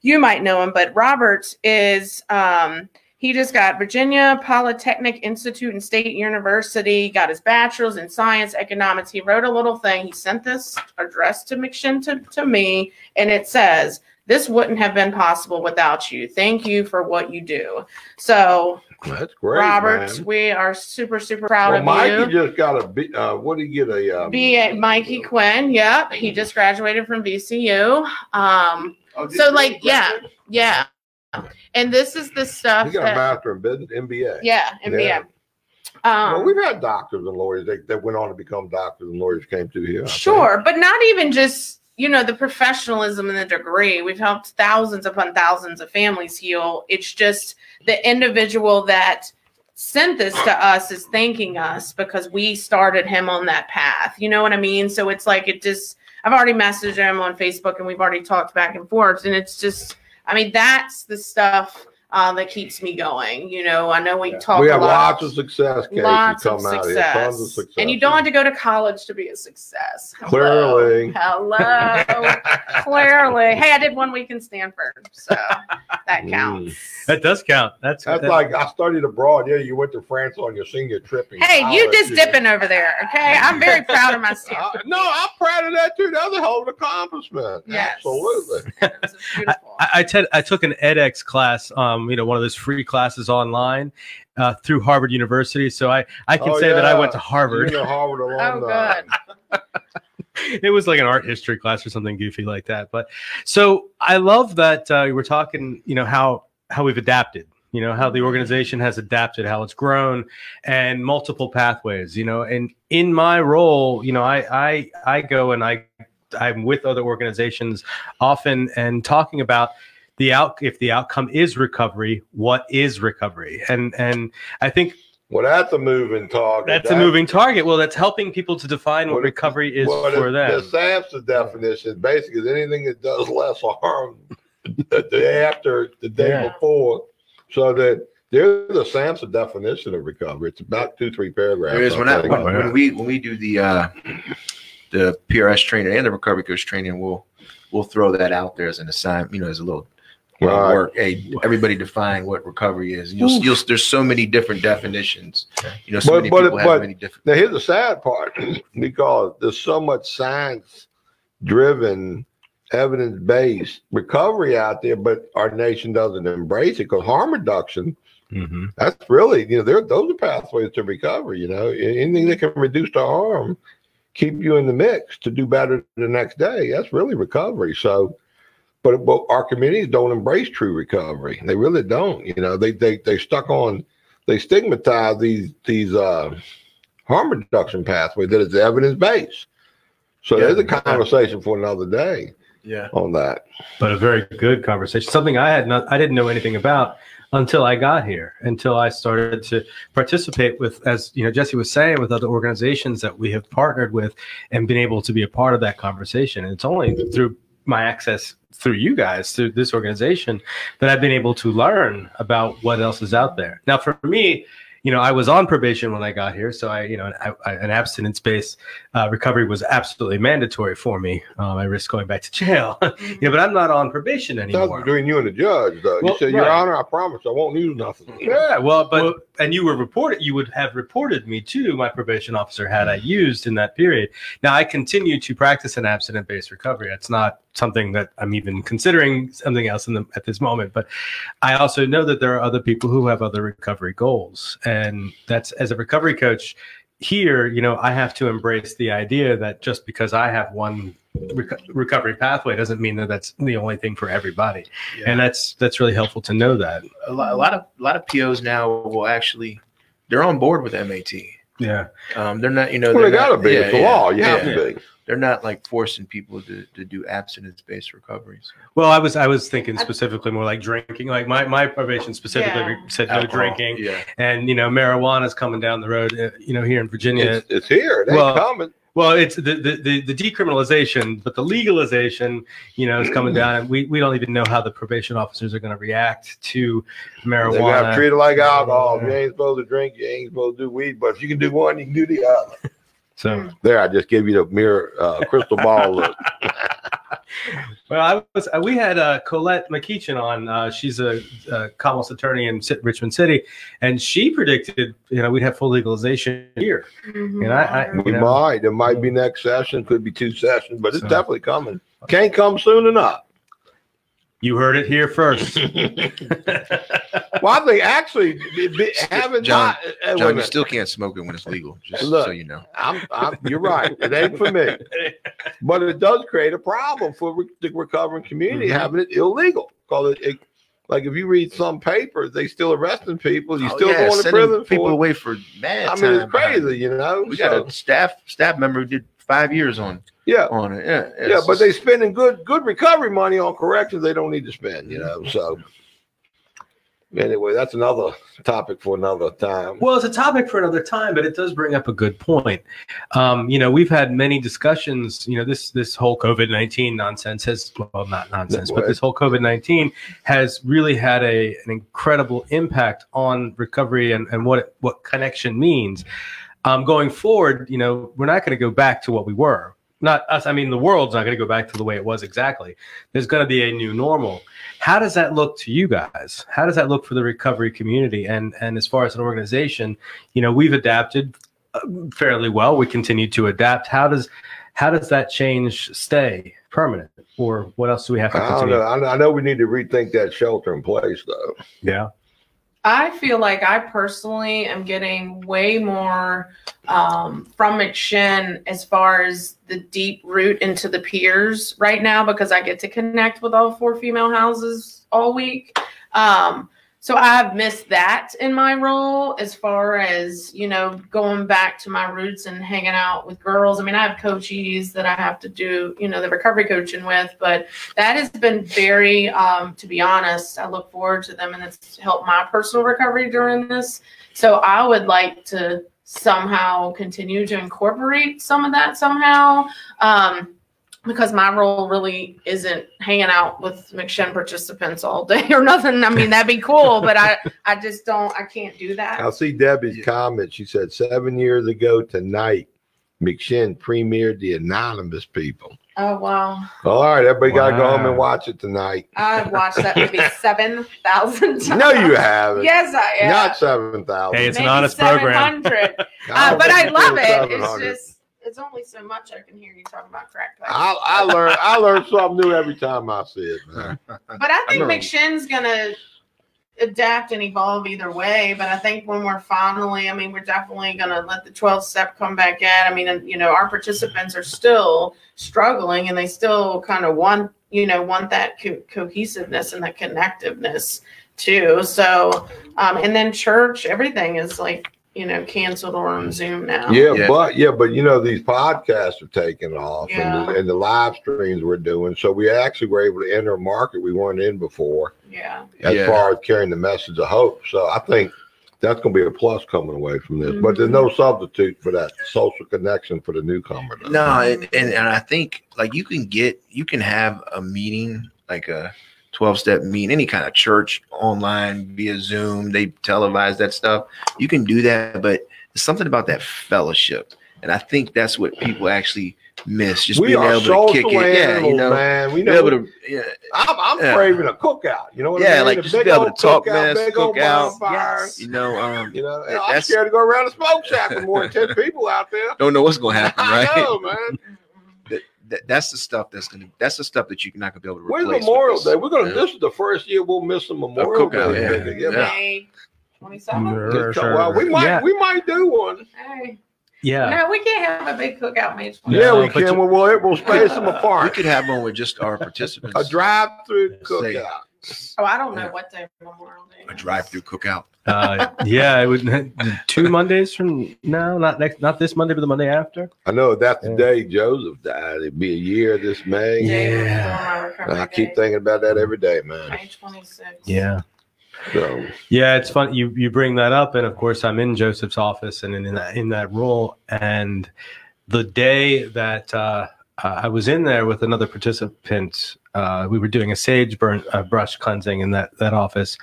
you might know him. But Robert is, um, he just got Virginia Polytechnic Institute and State University, got his bachelor's in science, economics. He wrote a little thing. He sent this address to McShin to, to me, and it says, this wouldn't have been possible without you. Thank you for what you do. So, That's great, Robert, man. we are super, super proud Well, of Mikey you. just got a. B- Uh, what did he get? A um, B. Mikey Quinn. Yep, he just graduated from VCU. Um, so like, yeah, yeah. And this is the stuff He got a that, master in business, MBA. yeah, MBA. Yeah. Um, well, we've had doctors and lawyers that, that went on to become doctors and lawyers came through here. I think. Sure, but not even just you know the professionalism and the degree. We've helped thousands upon thousands of families heal. It's just the individual that sent this to us is thanking us because we started him on that path. You know what i mean? So it's like it just i've already messaged him on facebook and we've already talked back and forth. And it's just i mean that's the stuff uh, that keeps me going you know i know we talk we a have lot lots of success cases lots come of out here. Tons of success. success. And you don't have to go to college to be a success. Hello. Clearly. Hello. Clearly. Hey, I did one week in Stanford, so that counts. That does count. That's That's that- like I studied abroad. Yeah, you went to France on your senior trip. in Hey, you college, just dipping over there, okay? I'm very proud of myself. Uh, no, I'm proud of that too. That was a hell of an accomplishment. Yes. Absolutely. It. I, I, ted- I took an edX class, um, you know, one of those free classes online uh, through Harvard University. So I, I can Oh, say that I went to Harvard. You're a Harvard oh, alumni. good. it was like an art history class or something goofy like that. But so I love that uh, we're talking, you know, how how we've adapted, you know, how the organization has adapted, how it's grown, and multiple pathways, you know. And in my role, you know, I I I go and I I'm with other organizations often and talking about the out if the outcome is recovery, what is recovery? And and I think Well, that's a moving target. that's a moving target. Well, that's helping people to define what What recovery is well, for the, them. The SAMHSA definition basically is anything that does less harm the day after, the day Yeah. before, so that there's a SAMHSA definition of recovery. It's about two, three paragraphs. There is when, I, think. when, when we when we do the uh, the PRS training and the recovery coach training, we'll we'll throw that out there as an assignment, you know, as a little uh, Right. work. Hey, everybody define what recovery is. You'll, you'll there's so many different definitions. You know, so But- many but- people have many different. Now, here's the sad part because there's so much science driven, evidence based recovery out there, but our nation doesn't embrace it because harm reduction, Mm-hmm. that's really, you know, there, those are pathways to recovery. You know, anything that can reduce the harm, keep you in the mix to do better the next day, that's really recovery. So, but, but our communities don't embrace true recovery. They really don't. You know, they, they, they stuck on, they stigmatize these, these, uh, harm reduction pathway that is evidence based. So Yeah. there's a conversation for another day Yeah. on that. But a very good conversation. Something I had not, I didn't know anything about until I got here. Until I started to participate with, as you know, Jesse was saying, with other organizations that we have partnered with, and been able to be a part of that conversation. And it's only through my access through you guys, through this organization, that I've been able to learn about what else is out there. Now, for me, you know, I was on probation when I got here, so I, you know, an, I, an abstinence-based uh, recovery was absolutely mandatory for me. Um, I risked going back to jail, you know, but I'm not on probation That's anymore. between you and the judge, though. Well, you said, Your. Honor, I promise I won't use nothing. Yeah, well, but and you were reported. You would have reported me to my probation officer had I used in that period. Now I continue to practice an abstinent-based recovery. It's not something that I'm even considering something else in the, at this moment. But I also know that there are other people who have other recovery goals, and that's as a recovery coach here. You know, I have to embrace the idea that just because I have one reco- recovery pathway doesn't mean that that's the only thing for everybody. Yeah. And that's that's really helpful to know that. a lot, a lot of a lot of POs now will actually they're on board with MAT. Yeah. Um, they're not, you know, Well, they they're got to not- be. yeah, it's the yeah, law. You yeah. have to be. They're not like forcing people to, to do abstinence based recoveries. Well, I was I was thinking specifically more like drinking. Like my, my probation specifically Yeah. said no Alcohol. drinking, Yeah. and you know marijuana's coming down the road. uh, You know here in Virginia. It's, it's here. It ain't Well, coming. well, it's the, the the the decriminalization, but the legalization, you know, is coming down, and we, we don't even know how the probation officers are going to react to marijuana. They got to treat it like alcohol. You ain't supposed to drink, you ain't supposed to do weed. But if you can do one, you can do the other. So, There, I just gave you the mirror uh, crystal ball look. well, I was uh, we had uh, Colette McEachin on. Uh, she's a, a Commonwealth attorney in Richmond City, and she predicted, you know, we'd have full legalization here. Mhm. And I- I- We know? might. It might be next session. Could be two sessions, but it's So- definitely coming. Can't come soon enough. You heard it here first. Well, I think actually having John, not, uh, a John, you still can't smoke it when it's legal. Just Look. so you know. I'm, I'm, you're right. It ain't for me. But it does create a problem for re- the recovering community Mhm. having it illegal. Because it, it, like if you read some papers, they still arresting people. You Oh, still yeah, going to prison people for. it. away for mad I mean, it's time behind it. crazy, you know. We So- got a staff staff member who did five years on Yeah. on it. Yeah, Yeah, but just- they spending good good recovery money on corrections they don't need to spend, you know. So anyway, that's another topic for another time. Well, it's a topic for another time, but it does bring up a good point. Um, you know, we've had many discussions. You know, this this whole COVID nineteen nonsense has well, not nonsense, but this whole COVID nineteen has really had a an incredible impact on recovery and, and what it, what connection means. Um, going forward, you know, we're not going to go back to what we were. Not us. I mean, the world's not going to go back to the way it was exactly. There's going to be a new normal. How does that look to you guys? How does that look for the recovery community? And and as far as an organization, you know, we've adapted uh, fairly well. We continue to adapt. How does how does that change stay permanent, or what else do we have to I don't know. I, I know we need to rethink that shelter in place though. Yeah, I feel like I personally am getting way more um, from McShin as far as the deep root into the peers right now because I get to connect with all four female houses all week. Um, so I've missed that in my role as far as, you know, going back to my roots and hanging out with girls. I mean, I have coaches that I have to do, you know, the recovery coaching with, but that has been very um, to be honest i look forward to them and it's helped my personal recovery during this so i would like to somehow continue to incorporate some of that somehow um, because my role really isn't hanging out with McShin participants all day or nothing. I mean, that'd be cool, but I, I just don't, I can't do that. I'll see Debbie's comment. She said seven years ago tonight, McShin premiered the Anonymous People. Oh, wow. All right, everybody got to go home and watch it tonight. I've watched that movie 7,000 times. No, you haven't. Yes, I have. Not seven thousand. Hey, it's an Maybe honest program. 700. Uh, but I love it. It's just, it's only so much I can hear you talking about crack pipes. I, I learn I learn something new every time I see it, man. But I think remember- McShin's gonna adapt and evolve either way. But I think when we're finally, I mean, we're definitely gonna let the 12 step come back in. I mean, and, you know, our participants are still struggling and they still kind of want, you know, want that co- cohesiveness and that connectiveness too. So, um, and then church, everything is like, you know, canceled or on Zoom now. Yeah, Yeah. but yeah, but you know these podcasts are taking off, and, the, and the live streams we're doing, so we actually were able to enter a market we weren't in before, Yeah. as Yeah. far as carrying the message of hope. So I think that's going to be a plus coming away from this. But there's no mm-hmm. substitute for that social connection for the newcomer. though. No, and, and and I think like you can get you can have a meeting like a twelve step meeting, any kind of church online via Zoom. They televise that stuff. You can do that, but there's something about that fellowship, and I think that's what people actually miss. Just we being able to kick it, yeah, you know, man. We know. able to, yeah, I'm, I'm Yeah. craving a cookout. You know what I Yeah, like A just big be able old to talk cookout, mess, big old cook out. bonfire. Yes. you know, um, You know, I'm that's- scared to go around a smoke shack with more than ten people out there. don't know what's gonna happen, I know, man. That, that, that's the stuff that's gonna that's the stuff that you're not gonna be able to Where's replace. with Memorial. Day? We're gonna. Yeah. This is the first year we'll miss the Memorial cookout, Day. yeah. Yeah, Yeah. May 27th? Just come- Well, we might. Yeah. We might do one. Hey. Yeah. No, we can't have a big cookout May 27th. Yeah, we can. you- We'll, we'll, we'll space them apart. We apart. could have one with just our participants. A drive-through Say- cookout. Oh, I don't know Yeah. what day Memorial Day. a drive-through cookout. Uh, yeah, it would two Mondays from now, not next, not this Monday, but the Monday after. I know that's the day Joseph died. It'd be a year this May. Yeah. I keep day. thinking about that every day, man. May 26th. Yeah, So yeah, it's fun. You you bring that up, and of course, I'm in Joseph's office and in, in that in that role. And the day that uh, I was in there with another participant, uh, we were doing a sage burn uh, brush cleansing in that that office,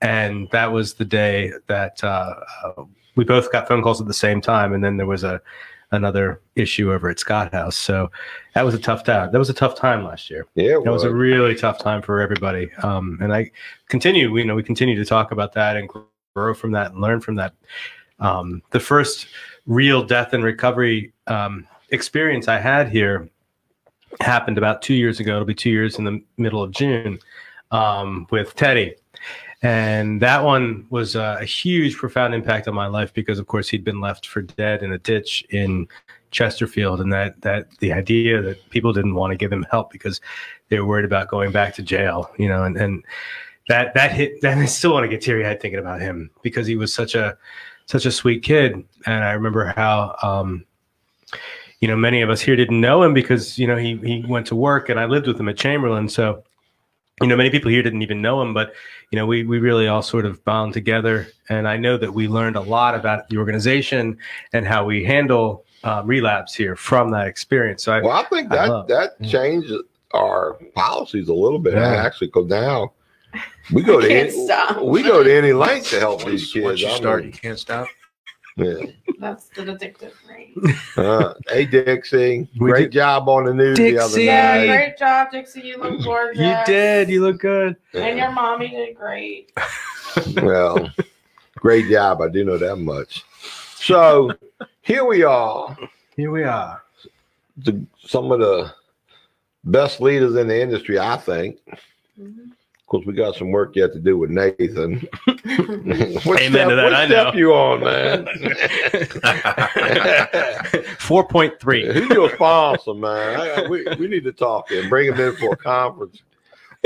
and that was the day that uh, uh, we both got phone calls at the same time. And then there was a another issue over at Scott House. So that was a tough time. That was a tough time last year. yeah, That was a really tough time for everybody. Um, and I continue, you know, we continue to talk about that and grow from that and learn from that. Um, the first real death and recovery um, experience I had here happened about two years ago. It'll be two years in the middle of June um, with Teddy. And that one was uh, a huge, profound impact on my life because, of course, he'd been left for dead in a ditch in Chesterfield, and that that the idea that people didn't want to give him help because they were worried about going back to jail, you know, and and that that hit. And I still want to get teary eyed thinking about him because he was such a such a sweet kid, and I remember how um, you know, many of us here didn't know him because you know he he went to work and I lived with him at Chamberlain, so you know many people here didn't even know him, but you know we we really all sort of bound together, and I know that we learned a lot about the organization and how we handle um, relapse here from that experience. So I, Well, I think that love- that yeah. changed our policies a little bit Yeah. actually, because now we go to any, stop. we go to any length to help these kids. once you I start, mean, you can't stop. Yeah. That's the addictive rate. Uh, hey Dixie, We great did- job on the news the other Dixie! Yeah, night. great job, Dixie. You look gorgeous. you did, you look good. And your mommy did great. Well, great job. I do know that much. So here we are, Here we are. the, some of the best leaders in the industry, I think. Mhm. Of course, we got some work yet to do with Nathan. what Amen step, to that, what I step know. you on, man? Four point three. Who's your sponsor, man? I, I- we, we need to talk to him. Bring him in for a conference.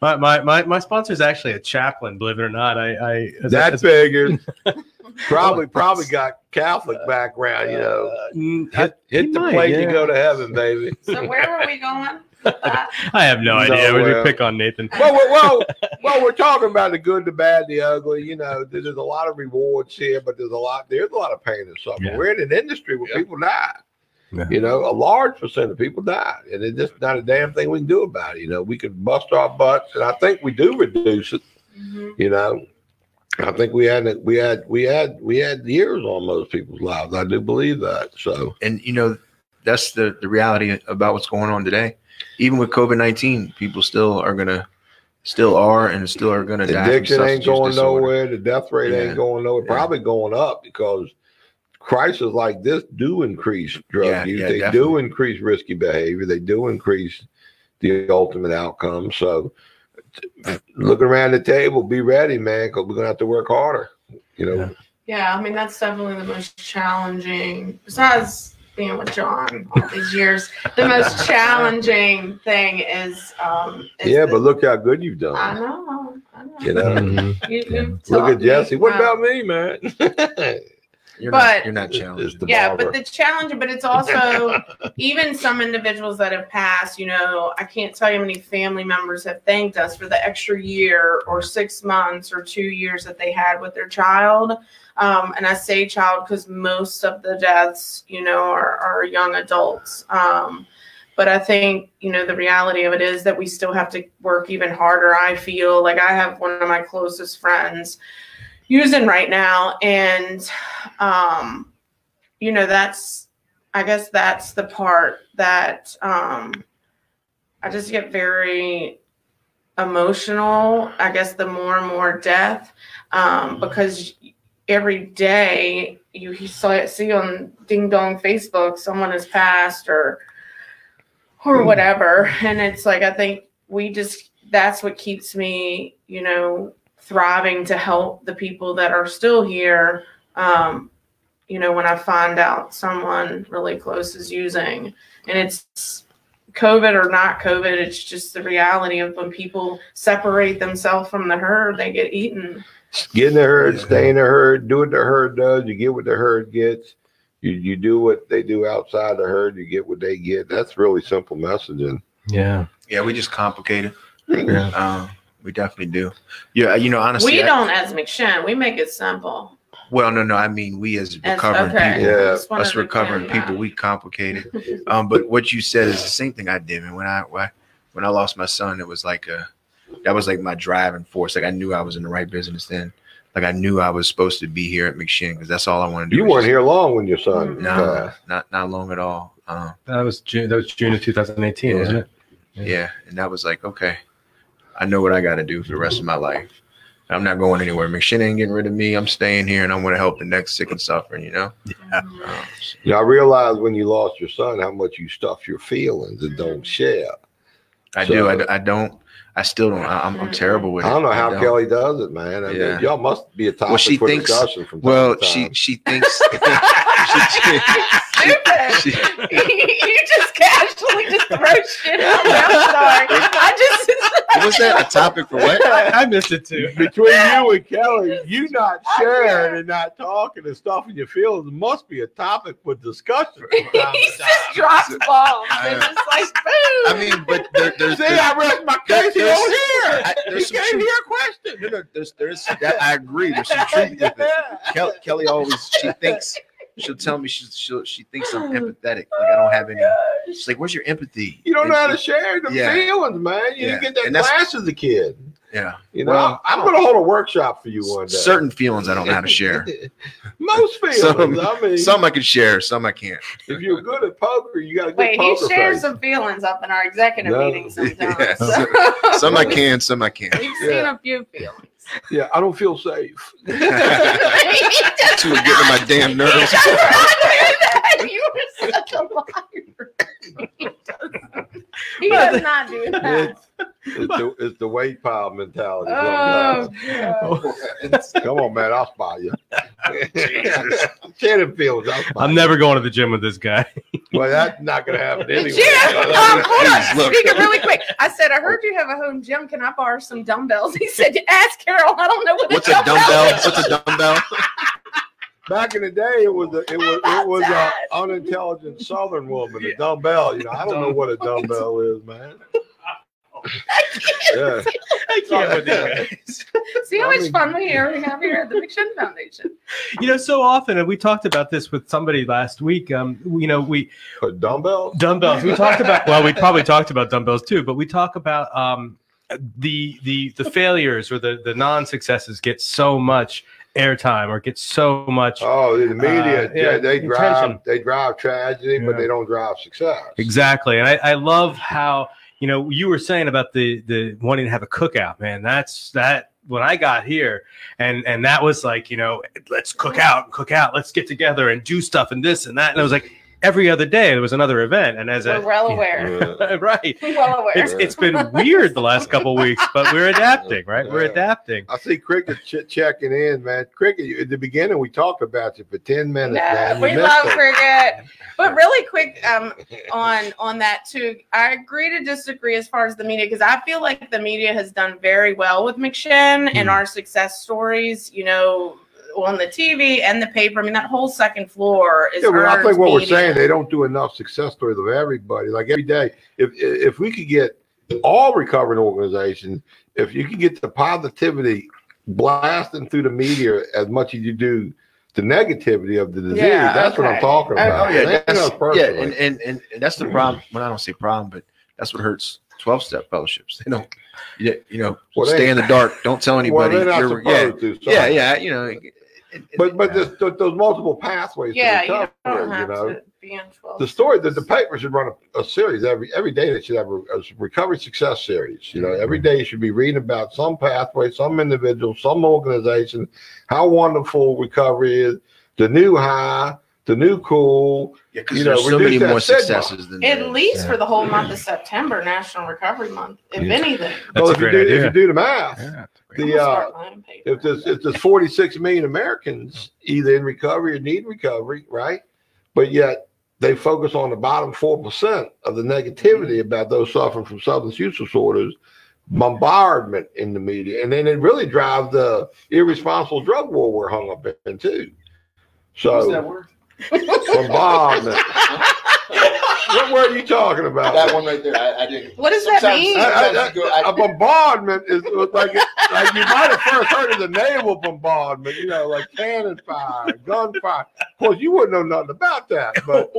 my, my my my sponsor is actually a chaplain. Believe it or not, I I as- That as- figures. probably, probably got Catholic background. You know, Mm, I, hit, hit the might, plate, yeah. you go to heaven, baby. So where were we going? With that? I have no idea. We Nowhere. pick on Nathan. well, well, well, well, we're talking about the good, the bad, the ugly. You know, there's a lot of rewards here, but there's a lot. There's a lot of pain and suffering. Yeah. We're in an industry where Yeah. people die. Yeah. You know, a large percent of people die, and it's just not a damn thing we can do about it. You know, we could bust our butts, and I think we do reduce it. Mhm. You know, I think we had we had we had we had years on most people's lives. I do believe that. So and you know that's the the reality about what's going on today even with covid-19 people still are gonna still are and still are gonna die from addiction ain't going disorder. nowhere. The death rate Yeah. ain't going nowhere. Yeah. Probably going up because crises like this do increase drug Yeah, use. yeah, they do increase risky behavior. They do increase the ultimate outcome. So t- look around the table, be ready, man, because we're gonna have to work harder. You know, Yeah. Yeah, I mean that's definitely the most challenging. Besides being with John all these years, the most challenging thing is. Um, is yeah, the- but look how good you've I done. know. I know. You know, Mhm. You, you look at Jesse. me What well. about me, man? you're But- not you're not It's challenged yeah barber. but the challenge but it's also even some individuals that have passed you know i can't tell you how many family members have thanked us for the extra year or six months or two years that they had with their child um, and i say child because most of the deaths you know are, are young adults. Um, but i think you know the reality of it is that we still have to work even harder i feel. Like i have one of my closest friends using right now and um you know that's i guess that's the part that um i just get very emotional i guess the more and more death um because every day you saw see on ding dong facebook someone has passed or or whatever. And it's like i think we just that's what keeps me you know thriving to help the people that are still here um, you know when i find out someone really close is using. And it's covid or not covid it's just the reality of when people separate themselves from the herd they get eaten Get in the herd, stay in the herd, do what the herd does. You get what the herd gets. You you do what they do outside the herd. You get what they get. That's really simple messaging. Yeah. yeah we just complicate it Yeah. um we definitely do yeah you know honestly we I- don't as McShin. we make it simple well no no i mean we as As- recovering okay. people Yeah. Us recovering clarify. people we complicate it Um, but what you said is the same thing I did. And when I- when I lost my son, it was like a that was like my driving force. Like I knew I was in the right business then. Like I knew I was supposed to be here at McShin because that's all I wanted to do. You weren't just- here long when your son. No, passed. not not long at all. Um, That was June. That was June of 2018, Yeah. wasn't it? yeah, and that was like okay, I know what I got to do for the rest of my life. I'm not going anywhere. McShin ain't getting rid of me. I'm staying here, and I'm going to help the next sick and suffering. You know. Um, You know, I realized when you lost your son how much you stuff your feelings and don't share. I So- do. I, I don't. I still don't. I, I'm, I'm terrible with it. I don't know how don't. Kelly does it, man. I mean, y'all must be a topic Well, she for thinks- discussion from Well, to she time. she thinks stupid. you just casually just throw shit out there. I'm sorry. I just. What was that? A topic for what? I, I missed it too. Between you and Kelly, you not sharing and not talking and stuff in your feelings must be a topic for discussion. from he just time. drops bombs. and just like boom. I mean, but there, there's, See, there's, I rest my case. You there's- don't hear. I- You there's some can't truth. hear a question. no, no, there's, there's that, I agree. There's some truth to this. Kel- Kelly always she thinks she'll tell me she's she'll, she thinks I'm oh, empathetic. Like I don't have any. She's like, "Where's your empathy?" You don't know how to share the Yeah. feelings, man. You Yeah. didn't get that And that's- class as a kid. Yeah, You know, Well, I'm going to hold a workshop for you one day. certain feelings I don't know how to share. Most feelings. Some- I mean, Some I can share, some I can't. if you're good at poker, you got to good Wait, he poker shares face. some feelings up in our executive No. meetings sometimes. Yeah. So- Some I can, some I can't. We've seen a few feelings. Yeah, I don't feel safe. Two are getting my damn nerves. you were such a liar. he does, he does not do that. It's, it's, the, it's the weight pile mentality. Oh. Come on, man. I'll spy you. Share them feelings. I'll spy I'm you. never going to the gym with this guy. Well, that's not going to happen anyway. Jim, um, hold on. look. Speaking really quick, I said I heard you have a home gym. Can I borrow some dumbbells? He said, "Ask Carol. I don't know what What's a dumbbell? What's a dumbbell? Back in the day, it was a, it was it was a unintelligent Southern woman, a dumbbell. You know, I don't know what a dumbbell is, man. Yeah, I can't with you guys. See how much fun we are have here at the McShin Foundation. You know, so often, and we talked about this with somebody last week. Um, you know, we a dumbbell. dumbbells. We talked about. Well, we probably talked about dumbbells too, but we talk about um, the the the failures or the the non successes get so much airtime or get so much. Oh, the media, Uh, yeah, yeah, they drive attention. they drive tragedy, but they don't drive success. Exactly, and I, I love how you know you were saying about the the wanting to have a cookout, man. That's that when I got here, and and that was like you know let's cook out, cook out, let's get together and do stuff and this and that, and I was like every other day there was another event, and as a We're well aware. Yeah. right, well aware. it's it's been weird the last couple weeks, but we're adapting, right? We're adapting. I see Cricket ch- checking in, man. Cricket, you- at the beginning we talked about you for ten minutes. Yeah, man. You we love it. cricket. But really quick, um, on on that too, I agree to disagree as far as the media because I feel like the media has done very well with McShin and Mhm. our success stories. You know, on the TV and the paper. I mean, that whole second floor is. Yeah, but I think what we're saying, they don't do enough success stories of everybody. Like every day, if if we could get all recovering organizations, if you could get the positivity blasting through the media as much as you do the negativity of the disease, Yeah, that's what I'm talking about. Oh yeah, It ain't that's, yeah, and, and and and that's the problem. Well, I don't say problem, but that's what hurts twelve step fellowships. They don't, you, you know, Well, they- stay in the dark. Don't tell anybody. they're You're- yeah, to. so- yeah, yeah. You know, it- it- But but yeah. there's, there- there's multiple pathways Yeah, to you don't You, have know, to be in twelve. the story that the paper should run a, a series every every day. They should have a, a recovery success series. You know, every mm-hmm. day you should be reading about some pathway, some individual, some organization, how wonderful recovery is, the new high, the new cool. Yeah, 'cause you know, there's so many more stigma. successes than At there is. least Yeah. for the whole month of September, National Recovery Month, if Yeah. anything. That's well, a if you great do if you do the math, Yeah. the uh, start buying paper. if there's if there's 46 million Americans either in recovery or need recovery, right? But yet they focus on the bottom four percent of the negativity about those suffering from substance use disorders, bombardment in the media, and then it really drives the irresponsible drug war we're hung up in too. What's that So word? bombardment. what word are you talking about? That one right there. I, I didn't. What does that Sometimes- mean? I- I- go- I- a bombardment is like like you might have first heard of the naval bombardment, you know, like cannon fire, gunfire. Of course, you wouldn't know nothing about that, but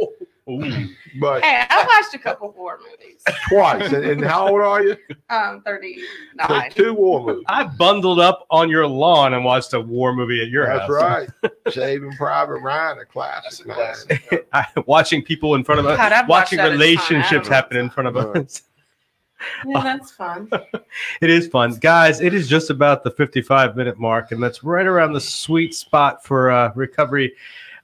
Ooh. but Hey, I watched a couple war movies. twice. And, and how old are you? Um, So thirty-nine. two war movies. I bundled up on your lawn and watched a war movie at your That's house. That's right. Saving Private Ryan, a That's classic, a classic. I, watching people in front of us, God, watching that as time. relationships I happen in front of Right. us. Yeah, that's fun. It is fun, guys. It is just about the 55 minute mark, and that's right around the sweet spot for uh, recovery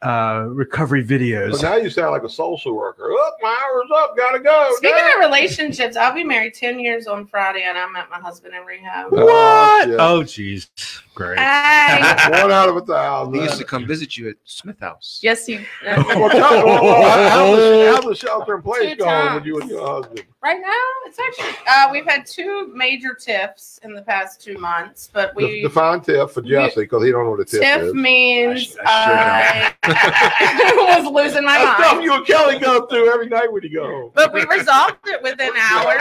uh, recovery But videos. now you sound like a social worker. Look, my hour's up. Gotta go. Speaking now. of relationships, I'll be married 10 years on Friday and I met my husband in rehab. Oh, What? Oh, jeez, great. Hey. One out of a thousand. He used to come visit you at Smith House. yes, you. Well, tell, well, well, how's, the, how's the shelter in place Two going with you and your husband? Right now, it's actually uh, we've had two major tiffs in the past two months, but De- we Define TIF for Jesse because he don't know what a TIF tiff is. means I I was losing my That's stuff mind. you and Kelly go through every night when you go home. But we resolved it within hours.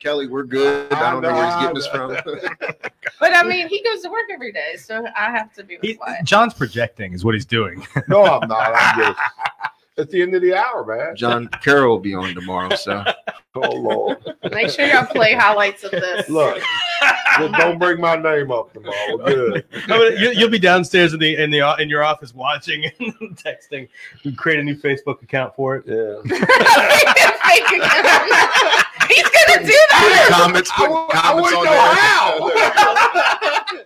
Kelly, we're good. I don't know where he's getting this from. But I mean, he goes to work every day, so I have to be He, quiet. John's projecting is what he's doing. No, I'm not. I'm just. It's the end of the hour, man. John Carroll will be on tomorrow, so Oh Lord. Make sure y'all play highlights of this. Look, just don't bring my name up tomorrow. We're good. I mean, you, you'll be downstairs in the in the in your office watching and texting. We create a new Facebook account for it. Yeah. Fake account. He's gonna do that. comments, put I wou- I comments wouldn't on know there.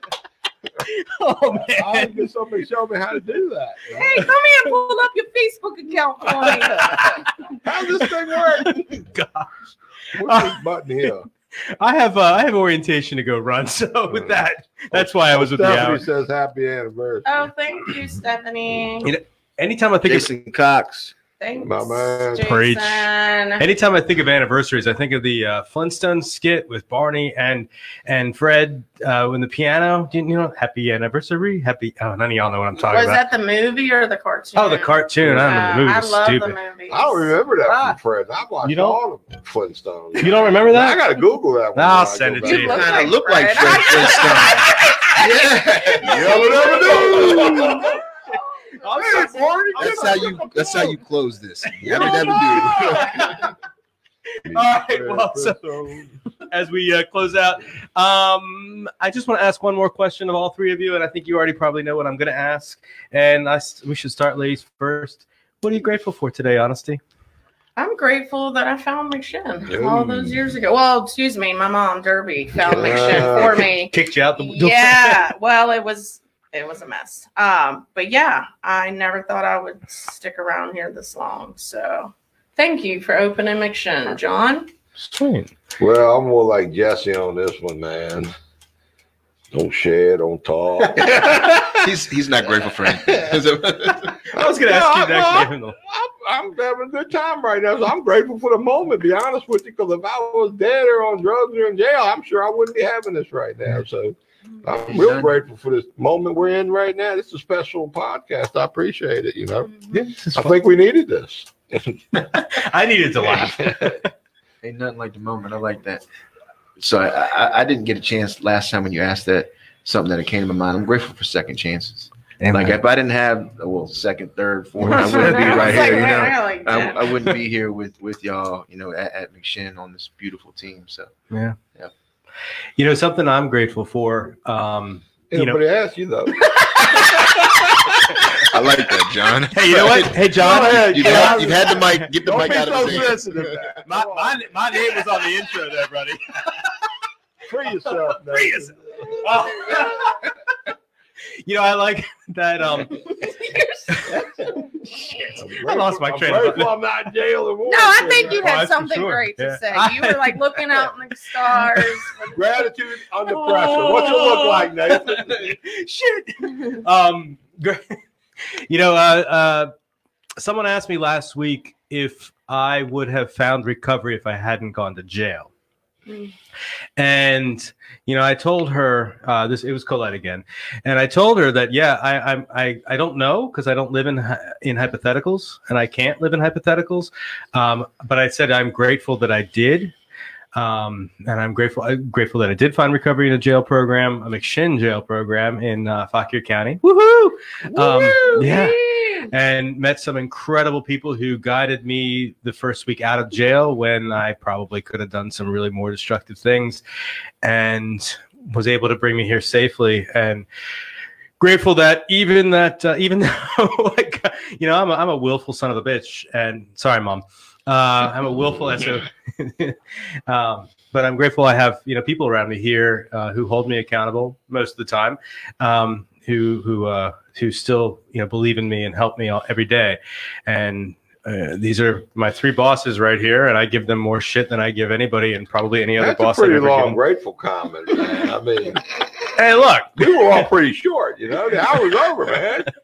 Oh I man, would get somebody show me how to do that. Hey, come here, pull up your Facebook account for me. How's this thing work? gosh. What's this button here? I have uh, I have orientation to go run. So with that, that's why I was with the Stephanie hour. says happy anniversary. Oh, thank you, Stephanie. You know, Anytime I think of Jason Cox. Thanks, My man. Preach. Anytime I think of anniversaries, I think of the uh, Flintstones skit with Barney and and Fred uh, with the piano. You, you know, happy anniversary, happy. Oh, none of y'all know what I'm talking Was about. Was that the movie or the cartoon? oh, the cartoon. I remember the movie. I love stupid. the movie. I don't remember that Ah. from Fred. I watched You don't? all of Flintstones. You don't remember that? I gotta Google that one. I'll when I send it to You you. look Kinda like look like Fred. Fred I- Yeah. Yabba dabba doo. I'm Hey, so- Barney, That's how you. That's how you close this. You Yabba don't dabba know. All right, well, so- as we uh, close out. Um, I just want to ask one more question of all three of you, and I think you already probably know what I'm going to ask. And I, s- we should start, ladies, first. What are you grateful for today, Honesty? I'm grateful that I found McShin Ooh. all those years ago. Well, excuse me, my mom Derby found Yeah. McShin for me. Kicked you out the yeah well it was it was a mess um but yeah i never thought i would stick around here this long so thank you for opening mcshin john Sweet. Well, I'm more like Jesse on this one, man. Don't share, don't talk. He's he's not grateful for anything. I was going to ask you Yeah, next. well, give him the- I'm, I'm having a good time right now. So I'm grateful for the moment, be honest with you, because if I was dead or on drugs or in jail, I'm sure I wouldn't be having this right now. So Mm-hmm. I'm real Done. grateful for this moment we're in right now. This is a special podcast. I appreciate it. You know, mm-hmm. Yeah, I fun. think we needed this. I needed to laugh. Ain't nothing like the moment. I like that. So I, I, I didn't get a chance last time when you asked that. Something that came to my mind. I'm grateful for second chances. Like if I didn't have well second, third, fourth, I wouldn't be I was right like, here. You know, I like I. I wouldn't be here with with y'all. You know, at, at McShin on this beautiful team. So yeah. Yeah. You know, something I'm grateful for. Um, you know, asked you though. I like that, John. hey, you know what? Hey, John. Go ahead, You've John. had, you've had the mic. Get the Don't mic be out so of his hand. sensitive. My, my, my name was on the intro there, buddy. Free yourself. man. Free yourself. Oh. you know, I like that. Um, I'm I lost my train I'm of grateful I'm not in jail and no i think you Oh, had that's for something sure. great to Yeah. say you were like looking out in the stars Gratitude under pressure. What's it look like, Nathan? Shit. Um, you know, uh, uh, someone asked me last week if I would have found recovery if I hadn't gone to jail. Mm. And you know, I told her uh, this. It was Colette again, and I told her that yeah, I I'm- I I don't know because I don't live in in hypotheticals, and I can't live in hypotheticals. Um, but I said I'm grateful that I did, um, and I'm grateful I'm grateful that I did find recovery in a jail program, a McShin jail program in uh, Fauquier County. Woohoo! Um, yeah. And met some incredible people who guided me the first week out of jail when I probably could have done some really more destructive things and was able to bring me here safely. And grateful that even that uh, even though like you know I'm a, I'm a willful son of a bitch. And sorry mom uh, I'm a willful SO um, but I'm grateful I have you know people around me here uh, who hold me accountable most of the time um, who who uh, who still you know believe in me and help me all, every day, and. Uh, these are my three bosses right here, and I give them more shit than I give anybody, and probably any other That's boss. a I've pretty ever long, given. grateful comment, man. I mean, Hey, look, we were all pretty short, you know. The hour's over, man.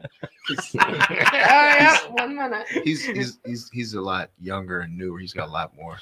Yeah, one minute. He's he's he's he's a lot younger and newer. He's got a lot more.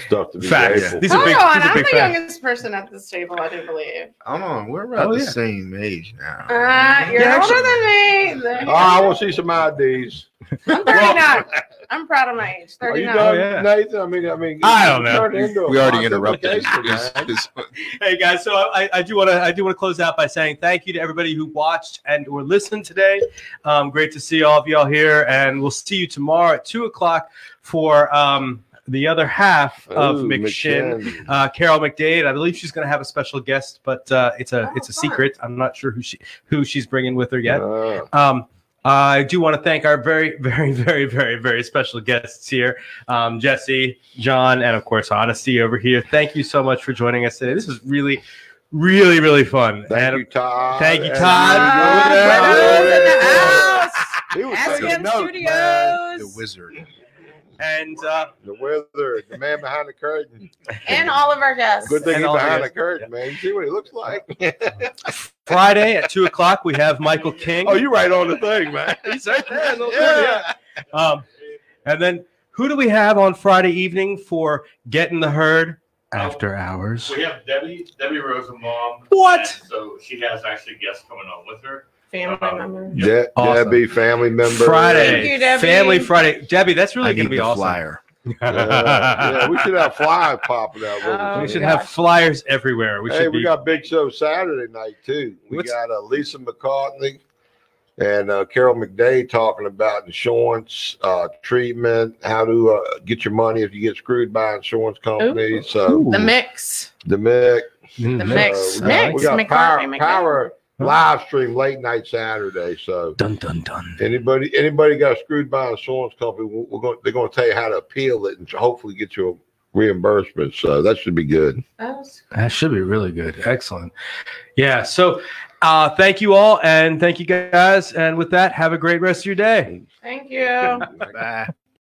Stuff to be Facts. grateful These for. are Hold big- on, these are I'm big the facts. youngest person at this table. I do believe. I don't. We're about Oh, the yeah. same age now. Uh, you're Yeah, older than me. Oh, I want to see some IDs. I'm 39. I'm proud of my age. Are you 39. done, Oh, yeah. Nathan? I mean, I mean, I don't know. turned into a we already interrupted his, implication, man. his, his Hey guys, so I, I do want to I do want to close out by saying thank you to everybody who watched and or listened today. Um, great to see all of y'all here, and we'll see you tomorrow at two o'clock for um, the other half of Ooh, McShin. McShin. Uh, Carol McDaid. I believe she's going to have a special guest, but uh, it's a Oh, it's a fun. secret. I'm not sure who she who she's bringing with her yet. Uh, Um, I do want to thank our very, very, very, very, very special guests here, um, Jesse, John, and of course, Honesty over here. Thank you so much for joining us today. This is really, really, really fun. thank and you, Todd. thank you, And Todd. You know Brothers in the that. house. He was Ask taking him notes, man. the wizard. And uh, The weather, the man behind the curtain. And all of our guests. Good thing he's behind the guys. curtain, man. You see what he looks like? Friday at two o'clock, we have Michael King. oh, you right on the thing, man. He's right there. in the- Yeah. Um, and then who do we have on Friday evening for getting the herd after hours? We have Debbie, Debbie Rosenbaum. What? and So she has actually guests coming on with her. Family member. De- Awesome. Debbie, family member. Friday, Thank you, Debbie. Family Friday. Debbie, that's really going to be the awesome. flyer. Yeah, yeah, we should have flyers popping out. Oh, we should gosh. have flyers everywhere. We hey, should we be. got big show Saturday night too. We What's- got uh, Lisa McCartney and uh, Carol McDaid talking about insurance uh, treatment, how to uh, get your money if you get screwed by insurance companies. So The mix. the Mick, Mm, The man. mix. uh, we got, Mix. we got McCartney, power, McDaid. power live stream late night Saturday. So Dun dun dun. anybody anybody got screwed by an insurance company, we're, we're going they're going to tell you how to appeal it and hopefully get you a reimbursement. So that should be good. That That should be really good. Excellent. Yeah. So, uh, thank you all, and thank you guys. And with that, have a great rest of your day. Thank you. Bye.